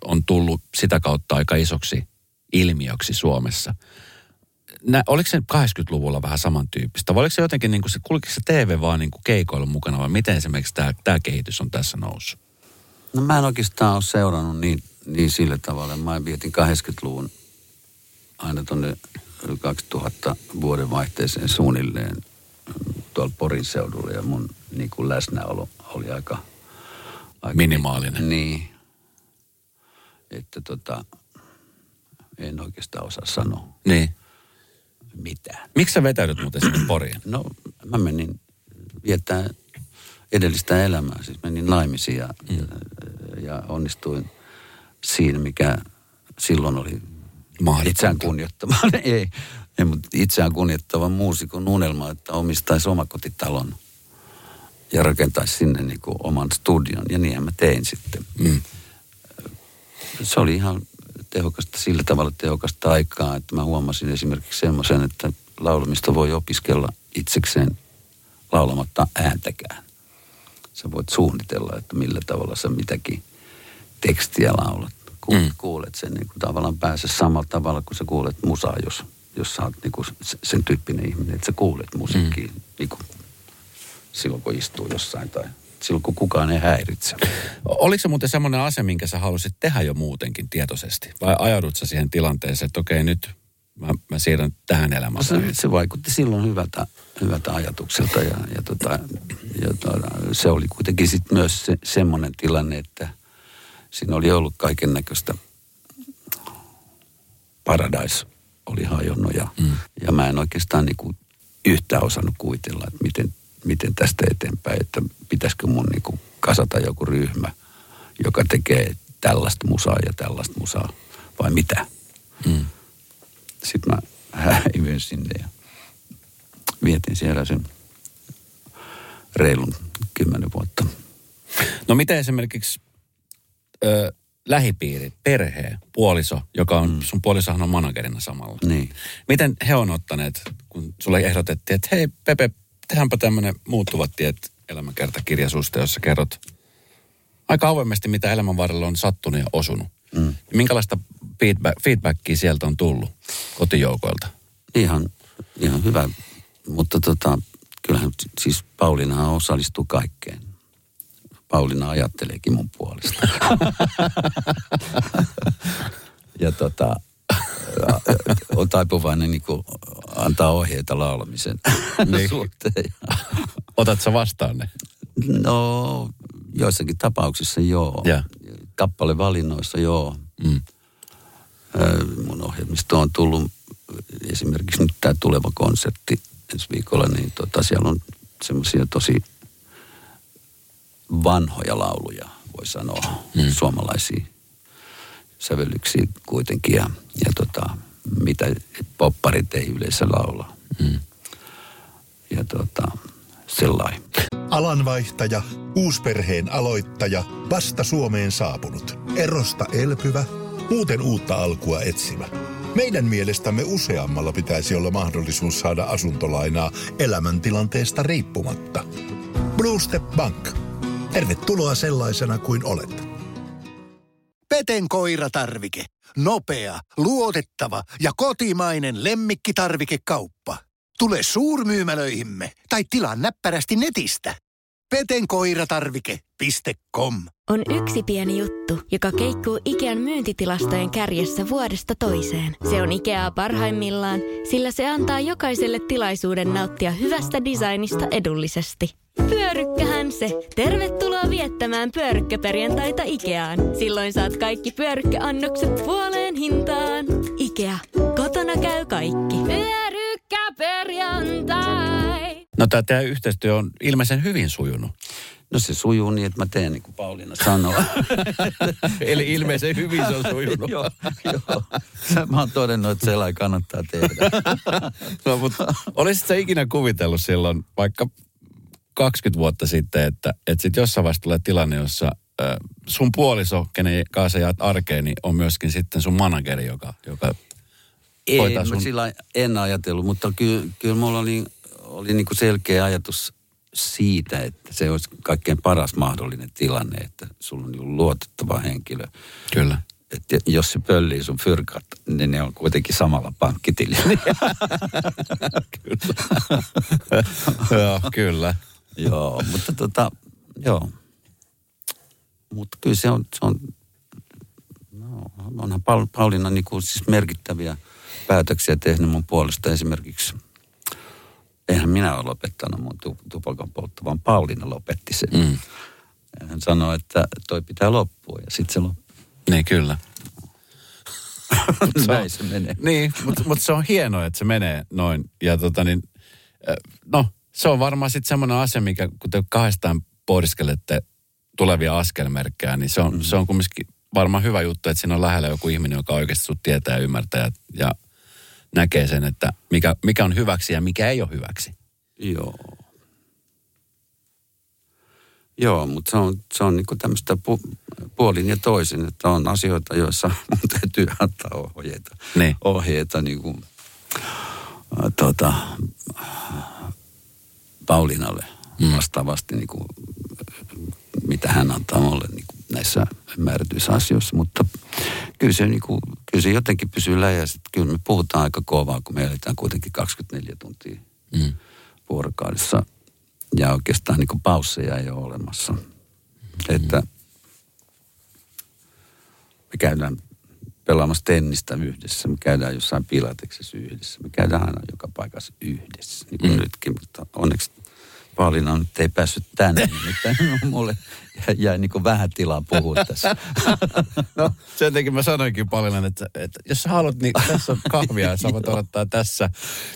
on tullut sitä kautta aika isoksi ilmiöksi Suomessa. Nä, oliko se 80-luvulla vähän samantyyppistä? Vai oliko se jotenkin, niin kuin se, kulkiko se TV vaan niin kuin keikoilla mukana vai miten esimerkiksi tämä, tämä kehitys on tässä noussut? No mä en oikeastaan ole seurannut niin, niin sillä tavalla. Mä vietin 80-luvun aina tuonne 2000 vuoden vaihteeseen suunnilleen tuolla Porin seudulla ja mun niin kuin läsnäolo oli aika, aika Minimaalinen. Niin. Että tota, en oikeastaan osaa sanoa Niin. mitään. Miksi sä vetäydyt muuten sinne Poriin? No mä menin viettää edellistä elämää. Siis menin naimisiin ja, mm. ja, ja onnistuin siinä, mikä silloin oli itseään kunnioittava. ei, ei, mutta itseään kunnioittava muusikon unelma, että omistaisi omakotitalon ja rakentaisi sinne niin kuin oman studion. Ja niin mä tein sitten. Mm. Se oli ihan tehokasta, sillä tavalla tehokasta aikaa, että mä huomasin esimerkiksi semmoisen, että laulamista voi opiskella itsekseen laulamatta ääntäkään. Sä voit suunnitella, että millä tavalla sä mitäkin tekstiä laulat. Kuulet, Mm. mm. kuulet sen niin kuin tavallaan pääse samalla tavalla, kun sä kuulet musaa, jos, jos sä oot niin kuin se- sen tyyppinen ihminen, että sä kuulet musiikkia mm. niin kuin silloin, kun istuu jossain tai silloin, kun kukaan ei häiritse. Oliko se muuten semmoinen asia, minkä sä halusit tehdä jo muutenkin tietoisesti? Vai ajaudut sä siihen tilanteeseen, että okei nyt mä, mä siirryn tähän No elämään? se, se vaikutti silloin hyvältä, hyvältä ajatukselta ja, ja, tota, ja tota, se oli kuitenkin sit myös se, semmoinen tilanne, että siinä oli ollut kaiken näköistä paradise oli hajonnut ja, mm. ja mä en oikeastaan niinku yhtään osannut kuvitella, että miten, miten tästä eteenpäin, että pitäisikö mun niinku kasata joku ryhmä, joka tekee tällaista musaa ja tällaista musaa vai mitä. Mm. Sitten mä häivyin sinne ja vietin siellä sen reilun kymmenen vuotta. No miten esimerkiksi ö, lähipiiri, perhe, puoliso, joka on, mm. sun puolisohan on managerina samalla. Niin. Miten he on ottaneet, kun sulle ehdotettiin, että hei Pepe, tehdäänpä tämmöinen muuttuvat tiet elämänkertakirja susta, jossa kerrot aika avoimesti, mitä elämän varrella on sattunut ja osunut. Mm. Minkälaista feedback, feedbackia sieltä on tullut kotijoukoilta? Ihan, ihan hyvä, mutta tota, kyllähän siis Pauliina osallistuu kaikkeen. Pauliina ajatteleekin mun puolesta. ja tota, on taipuvainen niin antaa ohjeita laulamisen Niin. suhteen. Otat sä vastaan ne? No, joissakin tapauksissa joo. Ja. Kappalevalinnoissa joo. Mm. Mun ohjelmisto on tullut esimerkiksi nyt tämä tuleva konsertti ensi viikolla, niin tota, siellä on semmoisia tosi vanhoja lauluja, voi sanoa, mm. suomalaisia sävellyksiä kuitenkin. Ja, ja tota, mitä popparit ei yleensä laula. Mm. Ja tota, sellainen. Alanvaihtaja, uusperheen aloittaja, vasta Suomeen saapunut, erosta elpyvä, muuten uutta alkua etsimä. Meidän mielestämme useammalla pitäisi olla mahdollisuus saada asuntolainaa elämäntilanteesta riippumatta. Blue Step Bank. Tervetuloa sellaisena kuin olet. Peten koiratarvike. Nopea, luotettava ja kotimainen lemmikkitarvikekauppa. Tule suurmyymälöihimme tai tilaa näppärästi netistä. petenkoiratarvike.com On yksi pieni juttu, joka keikkuu Ikean myyntitilastojen kärjessä vuodesta toiseen. Se on Ikeaa parhaimmillaan, sillä se antaa jokaiselle tilaisuuden nauttia hyvästä designista edullisesti. Pyörykkähän se! Tervetuloa viettämään pyörykkäperjantaita Ikeaan. Silloin saat kaikki pyörykkäannokset puoleen hintaan. Ikea. Kotona käy kaikki. Pyörykkäperjantai! No tämä teidän yhteistyö on ilmeisen hyvin sujunut. No se sujuu niin, että mä teen niin kuin Pauliina sanoo. Eli ilmeisen hyvin se on sujunut. joo, joo. Mä oon todennut, että sellainen kannattaa tehdä. no, mutta olisitko sä ikinä kuvitellut silloin vaikka 20 vuotta sitten, että, että sit jossain vaiheessa tulee tilanne, jossa äh, sun puoliso, kenen kanssa jaat arkeen, niin on myöskin sitten sun manageri, joka, joka Ei, hoitaa sun... sillä en ajatellut, mutta kyllä, kyllä mulla oli, oli niin kuin selkeä ajatus siitä, että se olisi kaikkein paras mahdollinen tilanne, että sulla on niin luotettava henkilö. Kyllä. Että jos se pöllii sun fyrkat, niin ne on kuitenkin samalla pankkitilillä. Joo, kyllä. Joo, mutta tota, joo. Mutta kyllä se on, se on no, onhan Paul, Pauliina niin kuin siis merkittäviä päätöksiä tehnyt mun puolesta esimerkiksi. Eihän minä ole lopettanut mun tu- tupakan poltto, vaan Pauliina lopetti sen. Mm. Ja hän sanoi, että toi pitää loppua ja sitten se loppuu. Niin, kyllä. Mut Näin se menee. Niin, mutta mut se on hienoa, että se menee noin. Ja tota niin, äh, no, se on varmaan sitten semmoinen asia, mikä kun te kahdestaan pohdiskelette tulevia askelmerkkejä, niin se on, mm. se on kumminkin varmaan hyvä juttu, että siinä on lähellä joku ihminen, joka oikeasti sut tietää ja ymmärtää ja, ja näkee sen, että mikä, mikä on hyväksi ja mikä ei ole hyväksi. Joo. Joo, mutta se on, se on niinku tämmöistä pu- puolin ja toisin, että on asioita, joissa mun täytyy antaa ohjeita. Niin. Ohjeita niinku, äh, tota, Paulinalle vastaavasti, niinku, mitä hän antaa mulle niinku, näissä määrätyissä asioissa. Mutta kyllä se, niinku, kyllä se jotenkin pysyy läjässä. että Kyllä me puhutaan aika kovaa, kun me eletään kuitenkin 24 tuntia Mm. vuorokaudessa. Ja oikeastaan niin pausseja ei ole olemassa. Että me käydään pelaamassa tennistä yhdessä, me käydään jossain pilateksessa yhdessä, me käydään aina joka paikassa yhdessä, niin kuin Mm. nytkin, mutta onneksi Pauliina nyt ei päässyt tänne, nimittäin mulle jäi, niin vähän tilaa puhua tässä. No, sen takia mä sanoinkin paljon, että, että jos sä haluat, niin tässä on kahvia ja sä voit odottaa tässä.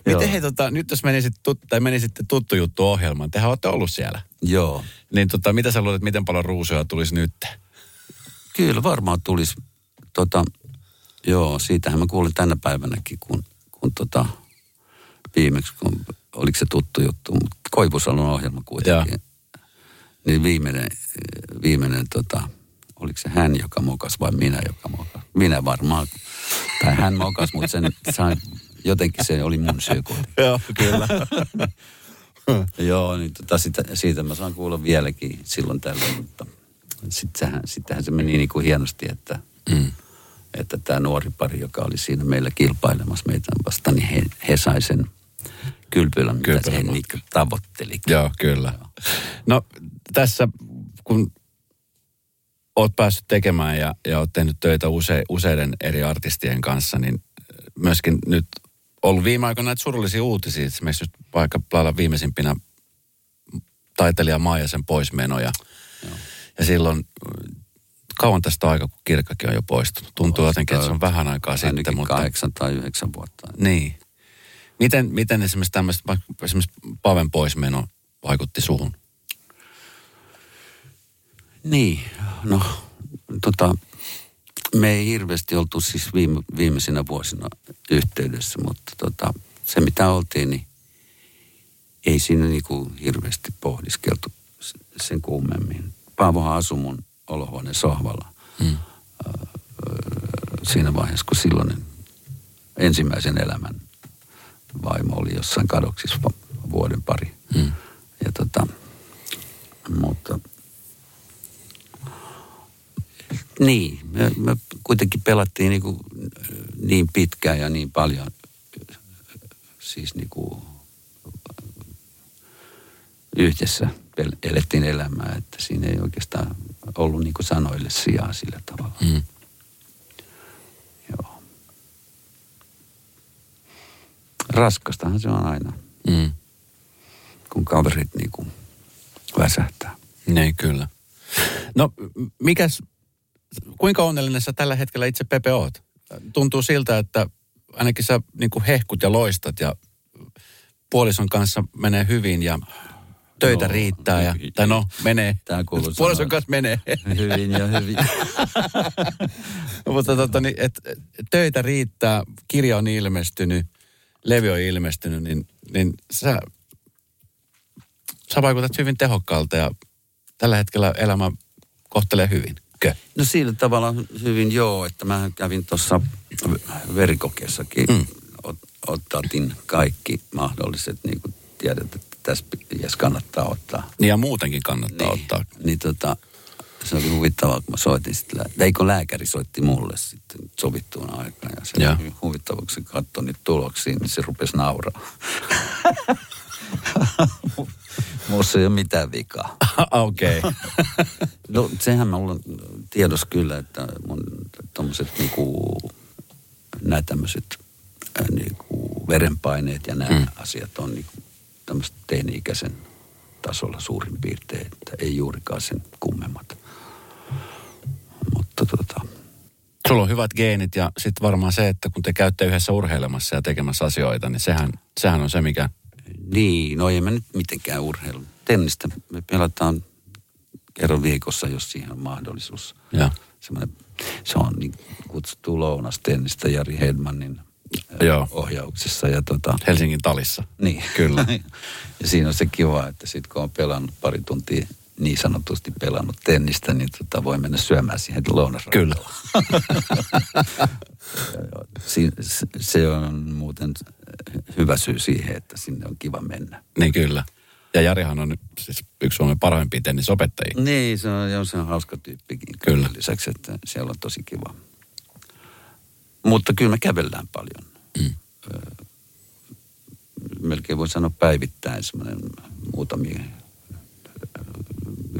Joo. Miten hei, tota, nyt jos menisit, tut, tai menisitte tuttu juttu ohjelmaan, tehän olette ollut siellä. Joo. Niin tota, mitä sä luulet, miten paljon ruusuja tulisi nyt? Kyllä varmaan tulisi, tota, joo, siitähän mä kuulin tänä päivänäkin, kun, kun tota, viimeksi, kun oliko se tuttu juttu, mutta Koivusalon ohjelma kuitenkin. Niin viimeinen, viimeinen tota, oliko se hän, joka mokas vai minä, joka mokas? Minä varmaan. Tai hän mokas, mutta sen sain, jotenkin se oli mun syy kuitenkin. Joo, kyllä. Joo, niin tota, sitä, siitä mä saan kuulla vieläkin silloin tällöin, mutta sittenhän, sittenhän se meni niin kuin hienosti, että, Mm. Että tämä nuori pari, joka oli siinä meillä kilpailemassa meitä vastaan, niin he, he sai sen kylpylän, mitä Kylpylän, he niin tavoitteli. Joo, kyllä. No tässä, kun oot päässyt tekemään ja, ja oot tehnyt töitä use, useiden eri artistien kanssa, niin myöskin nyt ollut viime aikoina näitä surullisia uutisia. Esimerkiksi just vaikka lailla viimeisimpinä taiteilija Maijasen poismenoja. Ja silloin kauan tästä on aika, kun kirkkakin on jo poistunut. Tuntuu jotenkin, että se on vähän aikaa sitten. Mutta, kahdeksan tai yhdeksän vuotta. niin. Miten, miten esimerkiksi tämmöistä, esimerkiksi Paven poismeno vaikutti suhun? Niin, no tota, me ei hirveästi oltu siis viime, viimeisinä vuosina yhteydessä, mutta tota, se mitä oltiin, niin ei siinä niinku hirveästi pohdiskeltu sen kummemmin. Paavohan asui mun olohuoneen sohvalla Mm. siinä vaiheessa, kun silloinen ensimmäisen elämän vaimo oli jossain kadoksissa vuoden pari. Mm. Ja tota, mutta niin, me, me kuitenkin pelattiin niin, kuin niin pitkään ja niin paljon siis niin kuin yhdessä elettiin elämää, että siinä ei oikeastaan ollut niin kuin sanoille sijaa sillä tavalla. Mm. Joo. Raskastahan se on aina, Mm. kun kaverit niin kuin väsähtää. Niin, kyllä. No, mikäs, kuinka onnellinen sä tällä hetkellä itse Pepe oot? Tuntuu siltä, että ainakin sä niin kuin hehkut ja loistat ja puolison kanssa menee hyvin ja töitä Joo, riittää ja, tai no, menee. Tää kuuluu Puolison kanssa menee. Hyvin ja hyvin. Mutta tota, niin, et, töitä riittää, kirja on ilmestynyt, levy on ilmestynyt, niin, niin sä, sä vaikutat hyvin tehokkaalta ja tällä hetkellä elämä kohtelee hyvin. Kö? No sillä tavalla hyvin joo, että mä kävin tuossa verikokeessakin. Mm. Ot, ottatin kaikki mahdolliset, niin kuin tiedät, että tässä pitäisi kannattaa ottaa. Niin ja muutenkin kannattaa niin, ottaa. Niin tota, se oli huvittavaa, kun mä soitin sitten, lää- eikö lääkäri soitti mulle sitten sovittuun aikaan. Ja se Joo. oli huvittavaa, kun se katsoi niitä tuloksia, niin se rupesi nauraa. Muussa ei ole mitään vikaa. Okei. Okay. No sehän mulla on tiedossa kyllä, että mun tommoset niinku, nämä tämmöiset niinku verenpaineet ja nämä mm. asiat on niinku tämmöistä teini-ikäisen tasolla suurin piirtein, että ei juurikaan sen kummemmat. Mutta tota, Sulla on hyvät geenit ja sitten varmaan se, että kun te käytte yhdessä urheilemassa ja tekemässä asioita, niin sehän, sehän on se, mikä... niin, no ei mä nyt mitenkään urheilu. Tennistä me pelataan kerran viikossa, jos siihen on mahdollisuus. Ja. Semmoinen, se on niin kutsuttu lounastennistä Jari Hedmanin Joo. ohjauksessa. Ja tota, Helsingin talissa. niin. Kyllä. ja siinä on se kiva, että sitten kun on pelannut pari tuntia niin sanotusti pelannut tennistä, niin tota voi mennä syömään siihen lounasravintolaan. Kyllä. Si- se- se on muuten hyvä syy siihen, että sinne on kiva mennä. Niin kyllä. Ja Jarihan on siis yksi Suomen parhaimpia tennisopettajia. Niin, se on, joo, se on hauska tyyppikin. Kyllä. Lisäksi, että siellä on tosi kiva. Mutta kyllä me kävellään paljon. Mm. Melkein voi sanoa päivittäin semmoinen muutamia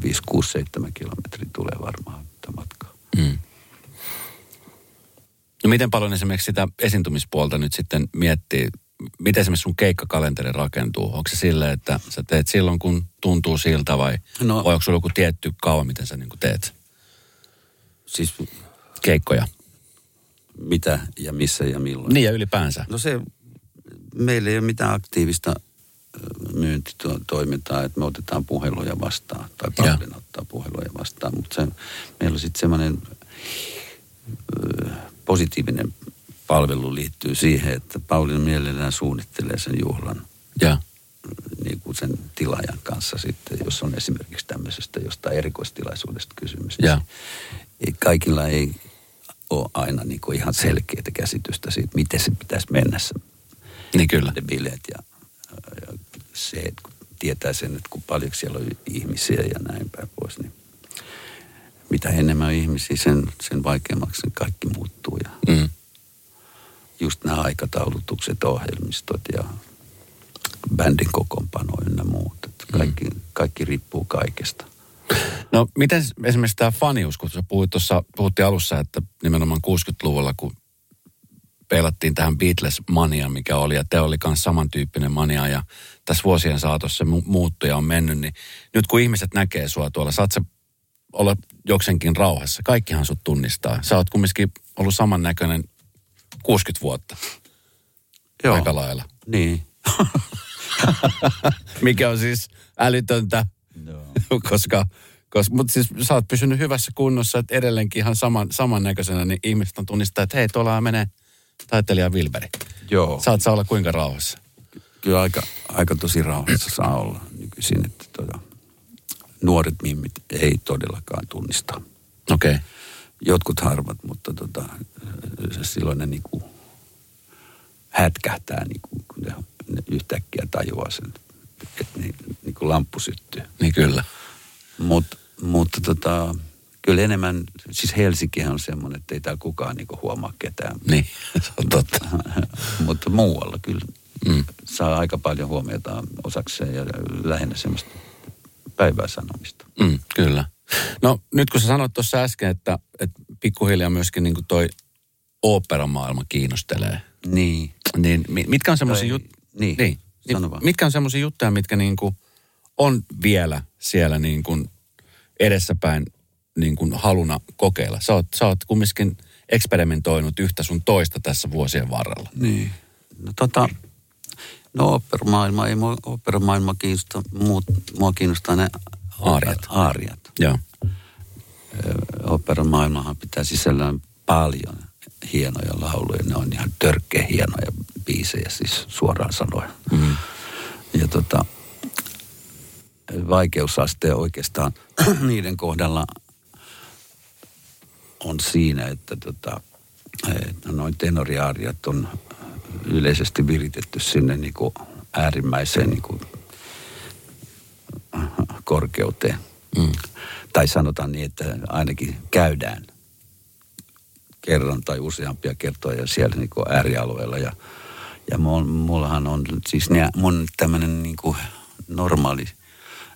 5, 6, 7 kilometriä tulee varmaan tämä matkaa. Mm. No miten paljon esimerkiksi sitä esiintymispuolta nyt sitten miettii? Miten esimerkiksi sun keikkakalenteri rakentuu? Onko se silleen, että sä teet silloin, kun tuntuu siltä vai, No. vai onko sulla joku tietty kaava, miten sä niin teet Siis keikkoja? Mitä ja missä ja milloin. Niin ja ylipäänsä. No se, meillä ei ole mitään aktiivista myyntitoimintaa, että me otetaan puheluja vastaan, tai. Paulin ottaa puheluja vastaan, mutta se, meillä on sitten semmoinen positiivinen palvelu liittyy siihen, että Paulin mielellään suunnittelee sen juhlan Ja. niin kuin sen tilaajan kanssa sitten, jos on esimerkiksi tämmöisestä jostain erikoistilaisuudesta kysymys. Ja. Ei, kaikilla ei ole aina niin kuin ihan selkeää käsitystä siitä, miten se pitäisi mennä se Niin kyllä. ne bileet ja, ja se, että kun tietää sen, että kun paljon siellä on ihmisiä ja näin päin pois, niin mitä enemmän on ihmisiä, sen, sen vaikeammaksi sen kaikki muuttuu. Ja Mm. just nämä aikataulutukset, ohjelmistot ja bändin kokoonpano ynnä muut. Että kaikki, kaikki riippuu kaikesta. No miten esimerkiksi tämä fanius, kun sä puhuit tuossa, puhuttiin alussa, että nimenomaan 60-luvulla, kun peilattiin tähän Beatles-mania, mikä oli, ja te oli myös samantyyppinen mania, ja tässä vuosien saatossa se mu- muuttui ja on mennyt, niin nyt kun ihmiset näkee sua tuolla, saat sä olla joksenkin rauhassa. Kaikkihan sut tunnistaa. Sä oot kumminkin ollut samannäköinen 60 vuotta. Joo. Aika lailla. Niin. Mikä on siis älytöntä, koska, koska mutta siis sä oot pysynyt hyvässä kunnossa, että edelleenkin ihan saman, samannäköisenä, niin ihmiset on tunnistaa, että hei, tuolla menee taiteilija Wilberi. Joo. Saat sä olla kuinka rauhassa? Kyllä aika, aika tosi rauhassa saa olla nykyisin, että tota, nuoret mimmit ei todellakaan tunnista. Okei. Okay. Jotkut harvat, mutta tota, se silloin ne niinku hätkähtää, niinku, kun ne, ne yhtäkkiä tajuaa sen, että ni, niinku lamppu syttyy. Niin kyllä. Mut, mutta tota, kyllä enemmän, siis Helsinkihän on semmoinen, että ei täällä kukaan niinku huomaa ketään. Niin, se on totta. mutta muualla kyllä Mm. saa aika paljon huomiota osakseen ja lähinnä semmoista päivää sanomista. Mm, kyllä. No nyt kun sä sanoit tuossa äsken, että, että pikkuhiljaa myöskin niin toi oopperamaailma kiinnostelee, Niin. niin mi- mitkä on semmoisia juttuja, niin, niin, sano vaan. mitkä on semmoisia juttuja, mitkä niin kuin on vielä siellä niin kuin edessäpäin niin kuin haluna kokeilla? Sä oot, sä oot kumminkin eksperimentoinut yhtä sun toista tässä vuosien varrella. Niin. No tota, No operamaailma, ei mua operamaailma kiinnosta, muut, mua kiinnostaa ne Aariat. aariat. Joo. Operamaailmahan pitää sisällään paljon hienoja lauluja. Ne on ihan törkeä hienoja biisejä, siis suoraan sanoen. Mm. Ja tota, vaikeusaste oikeastaan niiden kohdalla on siinä, että tota, että noin tenoriaariat on yleisesti viritetty sinne niin kuin äärimmäiseen niin kuin korkeuteen. Mm. Tai sanotaan niin, että ainakin käydään kerran tai useampia kertoja siellä niin kuin äärialueella. Ja, ja mul, mullahan on siis ne, mun tämmöinen niin kuin normaali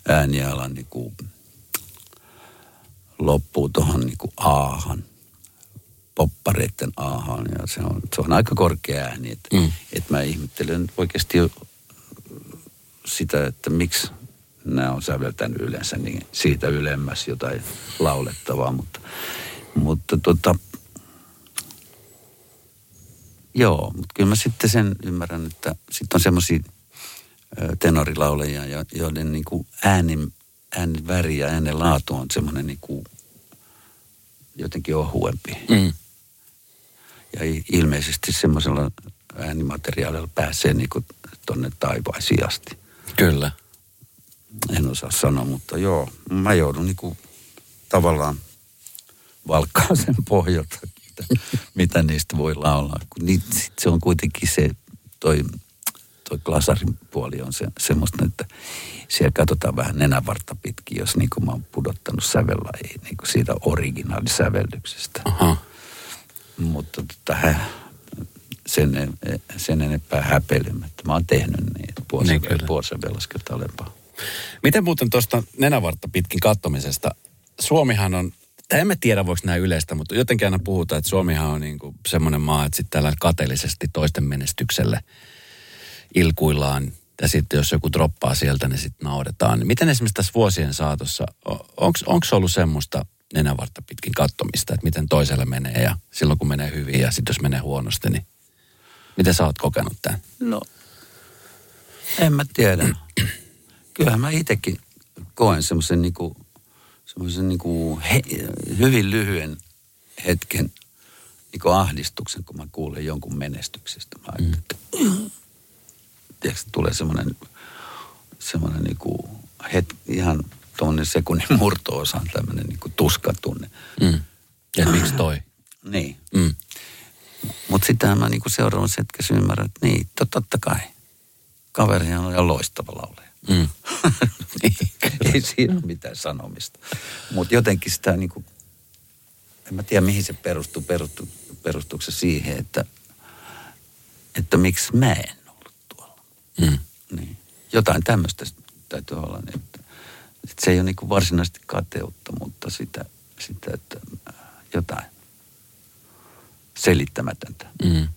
ääniala niin kuin loppuu tuohon niin kuin aahan, poppareiden aahan. Ja se on, se on aika korkea ääni. Että Mm. et mä ihmettelen oikeasti sitä, että miksi nämä on säveltänyt yleensä niin siitä ylemmäs jotain laulettavaa, mutta, mutta tota, joo, mutta kyllä mä sitten sen ymmärrän, että sitten on semmoisia tenorilaulajia, jo- joiden niin kuin äänen, äänen väri ja äänen laatu on semmoinen niin kuin jotenkin ohuempi. Mm. Ja ilmeisesti semmoisella äänimateriaalilla pääsee niin kuin tonne taivaisiin asti. Kyllä. En osaa sanoa, mutta joo, mä joudun niin kuin tavallaan valkkaa sen pohjalta, mitä, mitä niistä voi laulaa. Kun niit, sit se on kuitenkin se, toi, toi glasarin puoli on se, semmoista, että siellä katsotaan vähän nenävartta pitkin, jos niin kuin mä oon pudottanut sävellajia niin kuin siitä originaalisävellyksestä. Aha. Mutta tota, sen, en- sen enempää häpeilemättä. Mä oon tehnyt niin, Niin, kyllä. puolisävellaskelta alempaa. Miten muuten tuosta nenävartta pitkin kattomisesta? Suomihan on, tai en mä tiedä voiko näin yleistä, mutta jotenkin aina puhutaan, että Suomihan on niin kuin semmoinen maa, että sitten täällä kateellisesti toisten menestykselle ilkuillaan. Ja sitten jos joku droppaa sieltä, niin sitten nauretaan. Miten esimerkiksi tässä vuosien saatossa, onko ollut semmoista nenävartta pitkin kattomista, että miten toiselle menee ja silloin kun menee hyvin ja sitten jos menee huonosti, niin miten sä oot kokenut tämän? No, en mä tiedä. Kyllähän mä itsekin koen semmoisen niinku, semmoisen niinku hyvin lyhyen hetken niinku ahdistuksen, kun mä kuulen jonkun menestyksestä. Mä mm. Tiedätkö, tulee semmoinen, semmoinen niinku het, ihan tuonne sekunnin murto-osaan tämmöinen niinku tuskatunne. Mm. Ja miksi toi? Niin. Mm. Mutta sitten mä niinku seuraavassa hetkessä ymmärrän, että niin, to- totta kai. Kaverihan on ihan loistava laulaja. Mm. Ei siinä ole mitään sanomista. Mutta jotenkin sitä niinku, en mä tiedä mihin se perustuu, perustuu perustuuko se siihen, että, että miksi mä en. Mm. Niin. Jotain tämmöistä täytyy olla, niin että, että se ei ole niinku varsinaisesti kateutta, mutta sitä, sitä että äh, jotain selittämätöntä. Mm.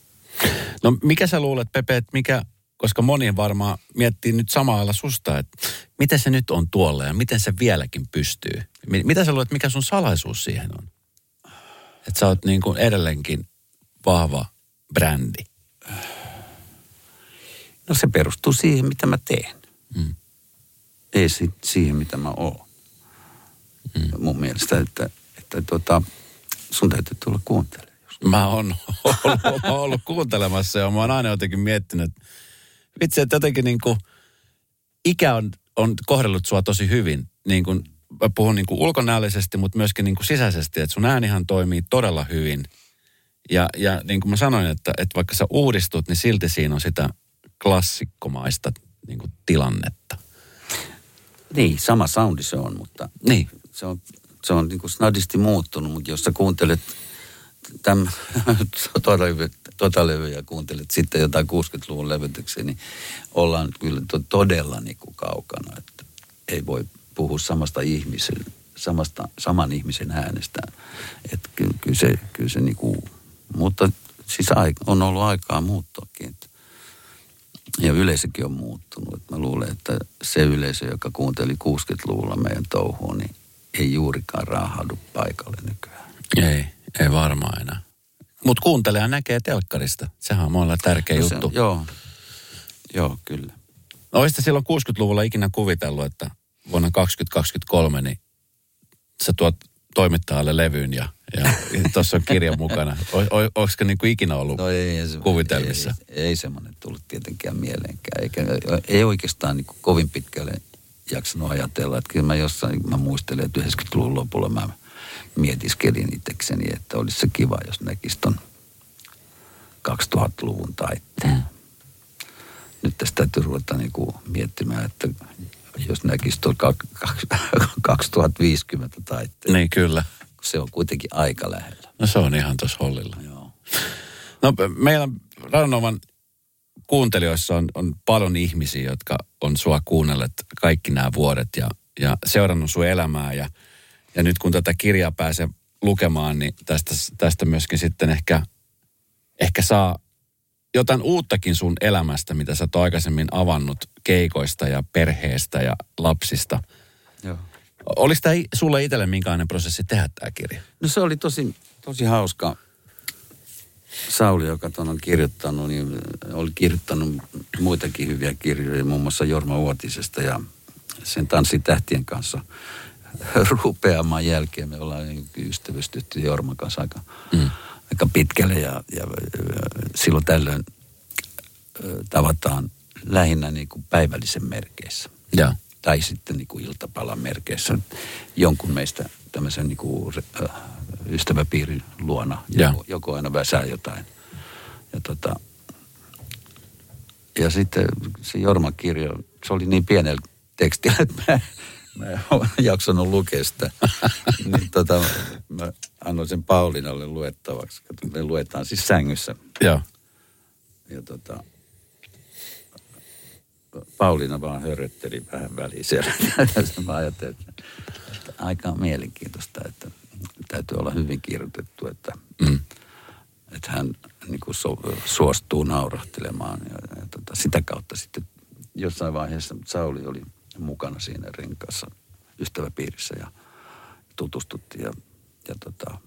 No mikä sä luulet, Pepe, että mikä, koska moni varmaan miettii nyt samalla susta, että miten se nyt on tuolla ja miten se vieläkin pystyy. Mi- Mitä sä luulet, mikä sun salaisuus siihen on? Että sä oot niin kuin edelleenkin vahva brändi. No se perustuu siihen, mitä mä teen. Mm. Ei si- siihen, mitä mä oon. Mm. Mun mielestä, että, että tota, sun täytyy tulla kuuntelemaan. Mä oon ollut, mä oon ollut kuuntelemassa ja mä oon aina jotenkin miettinyt, että vitsi, että jotenkin niin kuin ikä on, on kohdellut sua tosi hyvin. Niin kuin, mä puhun niin kuin ulkonäöllisesti, mutta myöskin niin kuin sisäisesti, että sun äänihan toimii todella hyvin. Ja, ja niin kuin mä sanoin, että, että vaikka sä uudistut, niin silti siinä on sitä klassikkomaista niin kuin tilannetta. Niin, sama soundi se on, mutta Niin. se on, se on niin kuin snadisti muuttunut, mutta jos sä kuuntelet tämän tota levy, levyä ja kuuntelet sitten jotain 60-luvun levytyksiä, niin ollaan kyllä to, todella niin kuin kaukana, että ei voi puhua samasta ihmisen, samasta, saman ihmisen äänestä. Että kyllä, kyllä se, kyllä se niin kuin, mutta siis on ollut aikaa muuttuakin. Että ja yleisökin on muuttunut. Et mä luulen, että se yleisö, joka kuunteli 60-luvulla meidän touhuun, niin ei juurikaan raahaudu paikalle nykyään. Ei, ei varmaan enää. Mutta kuuntelee ja näkee telkkarista. Sehän on monella tärkeä No se- juttu. Joo. Joo, kyllä. No olisitte silloin 60-luvulla ikinä kuvitellut, että vuonna 2023 niin sä tuot toimittajalle levyyn ja, ja tuossa on kirja mukana. O, o, Olisiko niin kuin ikinä ollut No ei, se, kuvitelmissa? Ei, ei semmoinen tullut tietenkään mieleenkään. Eikä, ei oikeastaan niin kovin pitkälle jaksanut ajatella. Että kyllä mä jossain, mä muistelen, että 90-luvun lopulla mä mietiskelin itsekseni, että olisi se kiva, jos näkisi ton 2000-luvun taitteen. Nyt tästä täytyy ruveta niin kuin miettimään, että jos näkisi tuon 2050 taitteen. Niin, kyllä. Se on kuitenkin aika lähellä. No se on ihan tuossa hollilla. Joo. No meillä Radionovan kuuntelijoissa on, on paljon ihmisiä, jotka on sua kuunnelleet kaikki nämä vuodet ja, ja seurannut sun elämää. Ja, ja nyt kun tätä kirjaa pääsee lukemaan, niin tästä, tästä myöskin sitten ehkä, ehkä saa jotain uuttakin sun elämästä, mitä sä oot aikaisemmin avannut keikoista ja perheestä ja lapsista. Joo. Oliko tämä sulle itselle minkälainen prosessi tehdä tämä kirja? No se oli tosi, tosi hauska. Sauli, joka tuon on kirjoittanut, niin oli kirjoittanut muitakin hyviä kirjoja, muun muassa Jorma Uotisesta ja sen Tanssitähtien kanssa rupeamaan jälkeen. Me ollaan ystävystytty Jorman kanssa aika, mm. Aika pitkälle ja, ja silloin tällöin tavataan lähinnä niin kuin päivällisen merkeissä. Ja. Tai sitten niin kuin iltapalan merkeissä jonkun meistä tämmöisen niin kuin, äh, ystäväpiirin luona. Ja. Joku, joku aina väsää jotain. Ja, tota, ja sitten se Jorman kirja, se oli niin pienellä tekstillä, että mä, mä en jaksanut lukea sitä. niin tota, mä annoin sen Paulinalle luettavaksi. Me luetaan siis sängyssä. Joo. Ja tota, Pauliina vaan hörötteli vähän väliin siellä. mä ajattelin, että, että aika mielenkiintoista, että täytyy olla hyvin kirjoitettu, että, mm. että hän niin kuin so, suostuu naurahtelemaan. Ja, ja tota, sitä kautta sitten jossain vaiheessa Sauli oli mukana siinä renkaassa ystäväpiirissä ja tutustuttiin. Ja, ja tota,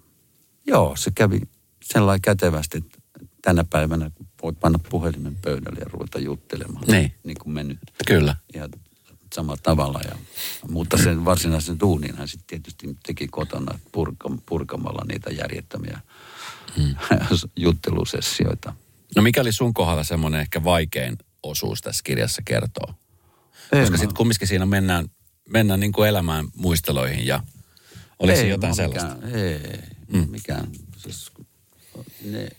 joo, se kävi sellainen kätevästi, että tänä päivänä voit panna puhelimen pöydälle ja ruveta juttelemaan. Niin. Niin kuin me nyt. Kyllä. Ja samalla tavalla. Ja, mutta sen varsinaisen duunin hän sitten tietysti teki kotona purka, purkamalla niitä järjettömiä hmm. juttelusessioita. No mikä oli sun kohdalla semmoinen ehkä vaikein osuus tässä kirjassa kertoo? Ei, Koska sitten kumminkin siinä mennään, mennään niin kuin elämään muisteloihin ja oliko Ei jotain sellaista? Mikään, ei, mm. mikään. Siis ne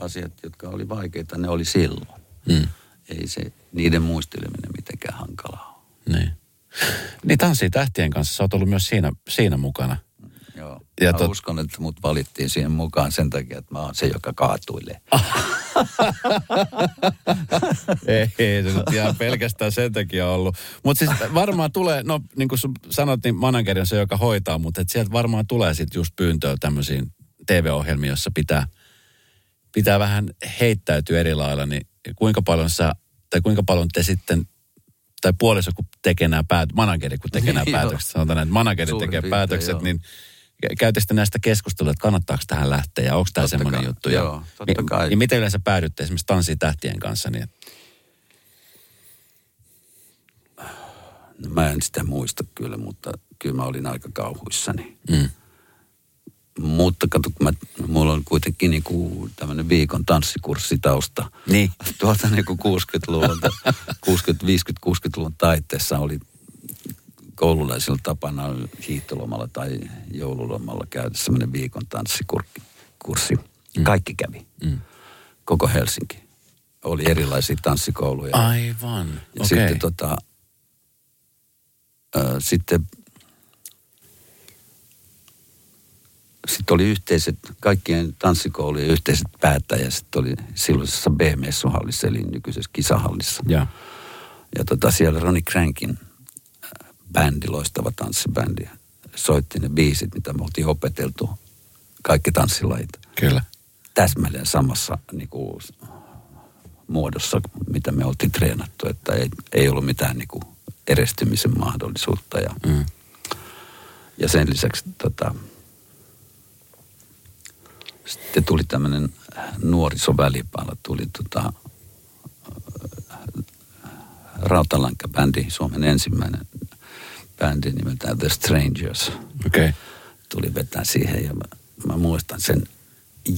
asiat, jotka oli vaikeita, ne oli silloin. Mm. Ei se niiden muisteleminen mitenkään hankalaa ole. Niin. Niin Tanssii tähtien kanssa, sä oot ollut myös siinä, siinä mukana. Ja mä tot- uskon, että mut valittiin siihen mukaan sen takia, että mä oon se, joka kaatuilee. ei, ei se nyt ihan pelkästään sen takia ollut. Mutta siis varmaan tulee, no niin kuin sun sanot, niin manageri on se, joka hoitaa, mutta et sieltä varmaan tulee sitten just pyyntöä tämmöisiin TV-ohjelmiin, jossa pitää, pitää vähän heittäytyä eri lailla, niin kuinka paljon sä, tai kuinka paljon te sitten, tai puoliso kun tekee nämä päät, manageri kun tekee nämä päätökset, sanotaan näin, että manageri Suurin tekee piirtein, päätökset, joo. niin käytätte näistä keskustelua, että kannattaako tähän lähteä ja onko tämä semmoinen kai, juttu. Ja, joo, totta niin- kai. Ja miten yleensä päädytte esimerkiksi Tanssii tähtien kanssa, niin No, mä en sitä muista kyllä, mutta kyllä mä olin aika kauhuissani. Mm. Mutta kato, kun mä, mulla on kuitenkin niinku tämmöinen viikon tanssikurssitausta. Niin. Tuolta niinku 60-luvulta, 60, 50, 60-luvun taitteessa oli koululaisilla tapana hiihtolomalla tai joululomalla käydä semmoinen viikon tanssikurssi. Kaikki kävi. Mm. Koko Helsinki. Oli erilaisia tanssikouluja. Aivan, Ja okei. sitten tota, ö, sitten, sitten oli yhteiset, kaikkien tanssikoulujen yhteiset päättäjät. Sitten oli silloisessa B-messuhallissa, eli nykyisessä kisahallissa. Ja. Ja tota, siellä Ronnie Crankin äh, bändi, loistava tanssibändi, soitti ne biisit, mitä me oltiin opeteltu. Kaikki tanssilajit. Kyllä. Täsmälleen samassa niin kuin, muodossa, mitä me oltiin treenattu. Että ei, ei ollut mitään niin kuin, eristymisen mahdollisuutta. Ja, Mm. ja sen lisäksi tota, sitten tuli tämmöinen nuorisovälipala, tuli tota, rautalankabändi, Suomen ensimmäinen bändi nimeltään The Strangers. Okei. Okay. Tuli vetää siihen ja mä, mä muistan sen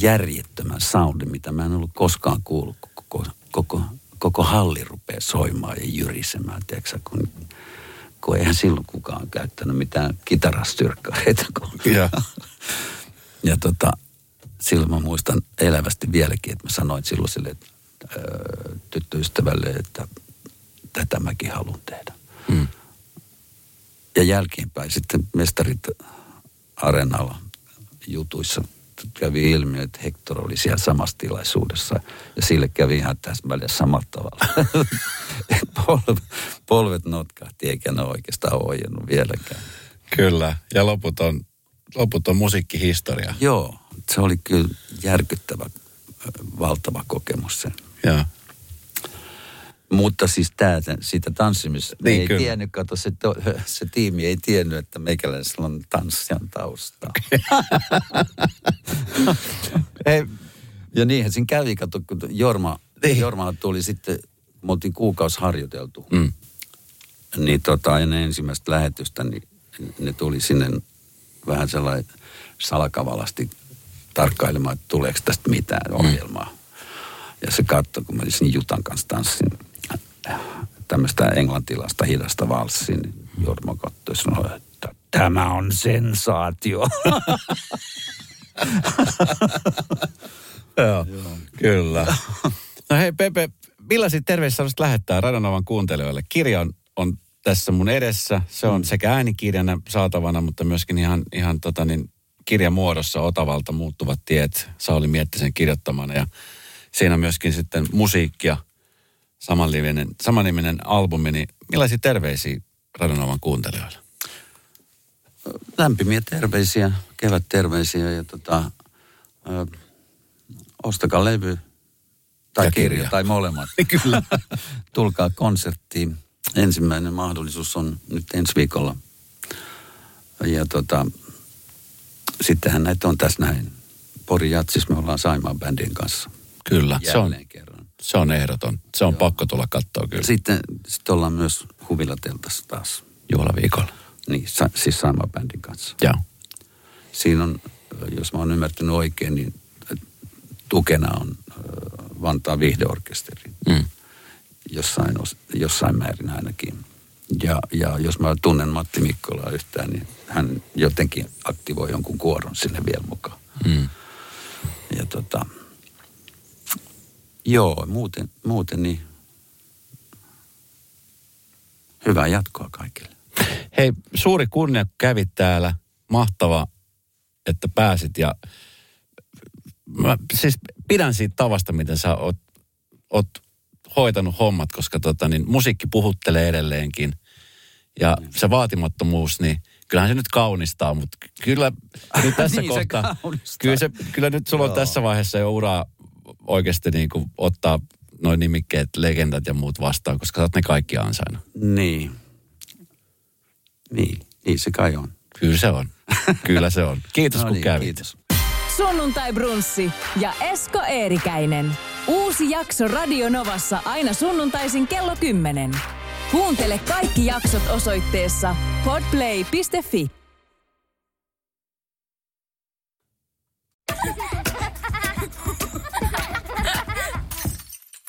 järjettömän soundin, mitä mä en ollut koskaan kuullut. Koko, koko, koko halli rupeaa soimaan ja jyrisemään, tiedätkö, kun, kun eihän silloin kukaan käyttänyt mitään kitarastyrkkareita. Kun... Ja. ja tota, silloin mä muistan elävästi vieläkin, että mä sanoin silloin sille että, öö, tyttöystävälle, että tätä mäkin haluan tehdä. Mm. Ja jälkeenpäin sitten mestarit areenalla jutuissa kävi ilmi, että Hector oli siellä samassa tilaisuudessa. Ja sille kävi ihan täsmälleen samalla tavalla. polvet, polvet notkahti, eikä ne oikeastaan ojennut vieläkään. Kyllä. Ja loput on, loput on musiikkihistoria. Joo, se oli kyllä järkyttävä, valtava kokemus se. Joo. Mutta siis tää, siitä tanssimista, Niin, ei kyllä. tiennyt, kato se, to, se tiimi ei tiennyt, että meikäläisellä on tanssijan taustaa. Ei, Ja niinhän siinä kävi, kato, kun Jorma, Niin. Jorma tuli sitten, me oltiin kuukausi harjoiteltu. Mm. Niin tota, ennen ensimmäistä lähetystä, niin ne tuli sinne vähän sellainen salakavalasti tarkkailemaan, että tuleeko tästä mitään ohjelmaa. Ja se katsoi, kun mä siinä Jutan kanssa tanssin tämmöistä englantilaista hidasta valssia, niin Jorma katsoi sanoi, että tämä on sensaatio. Joo, kyllä. No hei Pepe, millaisia terveisiä haluaisit lähettää Radanovan kuuntelijoille? Kirja on, on tässä mun edessä. Se on sekä äänikirjana saatavana, mutta myöskin ihan, ihan tota niin, kirjamuodossa Otavalta muuttuvat tiet Sauli Miettisen kirjoittamana. Ja siinä myöskin sitten musiikkia, samanlivinen, samaniminen albumi. Niin millaisia terveisiä Radanovan kuuntelijoille? lämpimiä terveisiä, kevätterveisiä ja tota, ö, ostakaa levy tai Ja kirja. kirja. tai molemmat. Kyllä. Tulkaa konserttiin. Ensimmäinen mahdollisuus on nyt ensi viikolla. Ja tota, sittenhän näitä on tässä näin. Pori Jatsis me ollaan Saimaan bändin kanssa. Kyllä, se on, Jälleen kerran. Se on ehdoton. Se on pakko tulla katsoa kyllä Sitten, sitten ollaan myös huvilateltassa taas. juhlaviikolla. Niin, sa, siis Saimaan bändin kanssa. Joo. Siinä on, jos mä oon ymmärtänyt oikein, niin tukena on ö, Vantaan viihdeorkesteri. Mm. Jossain, os- jossain määrin ainakin. Ja, ja jos mä tunnen Matti Mikkolaa yhtään, niin hän jotenkin aktivoi jonkun kuoron sinne vielä mukaan. Mm. Ja tota, joo, muuten, muuten niin hyvää jatkoa kaikille. Hei, suuri kunnia, kun kävit täällä. Mahtava, että pääsit. Ja mä siis pidän siitä tavasta, miten sä oot, oot hoitanut hommat, koska tota, niin, musiikki puhuttelee edelleenkin. Ja se vaatimattomuus, niin kyllähän se nyt kaunistaa, mutta kyllä nyt tässä Niin se kohtaa, kaunistaa. kyllä, se, kyllä nyt sulla on tässä vaiheessa jo uraa oikeasti niin kuin ottaa noin nimikkeet, legendat ja muut vastaan, koska sä oot ne kaikki ansainnut. Niin. Niin, niin se kai on. Kyllä se on. Kyllä se on. Kiitos No kun niin, kävit. Kiitos. Sunnuntai Brunssi ja Esko Eerikäinen. Uusi jakso Radio Novassa aina sunnuntaisin kello 10. Kuuntele kaikki jaksot osoitteessa podplay.fi.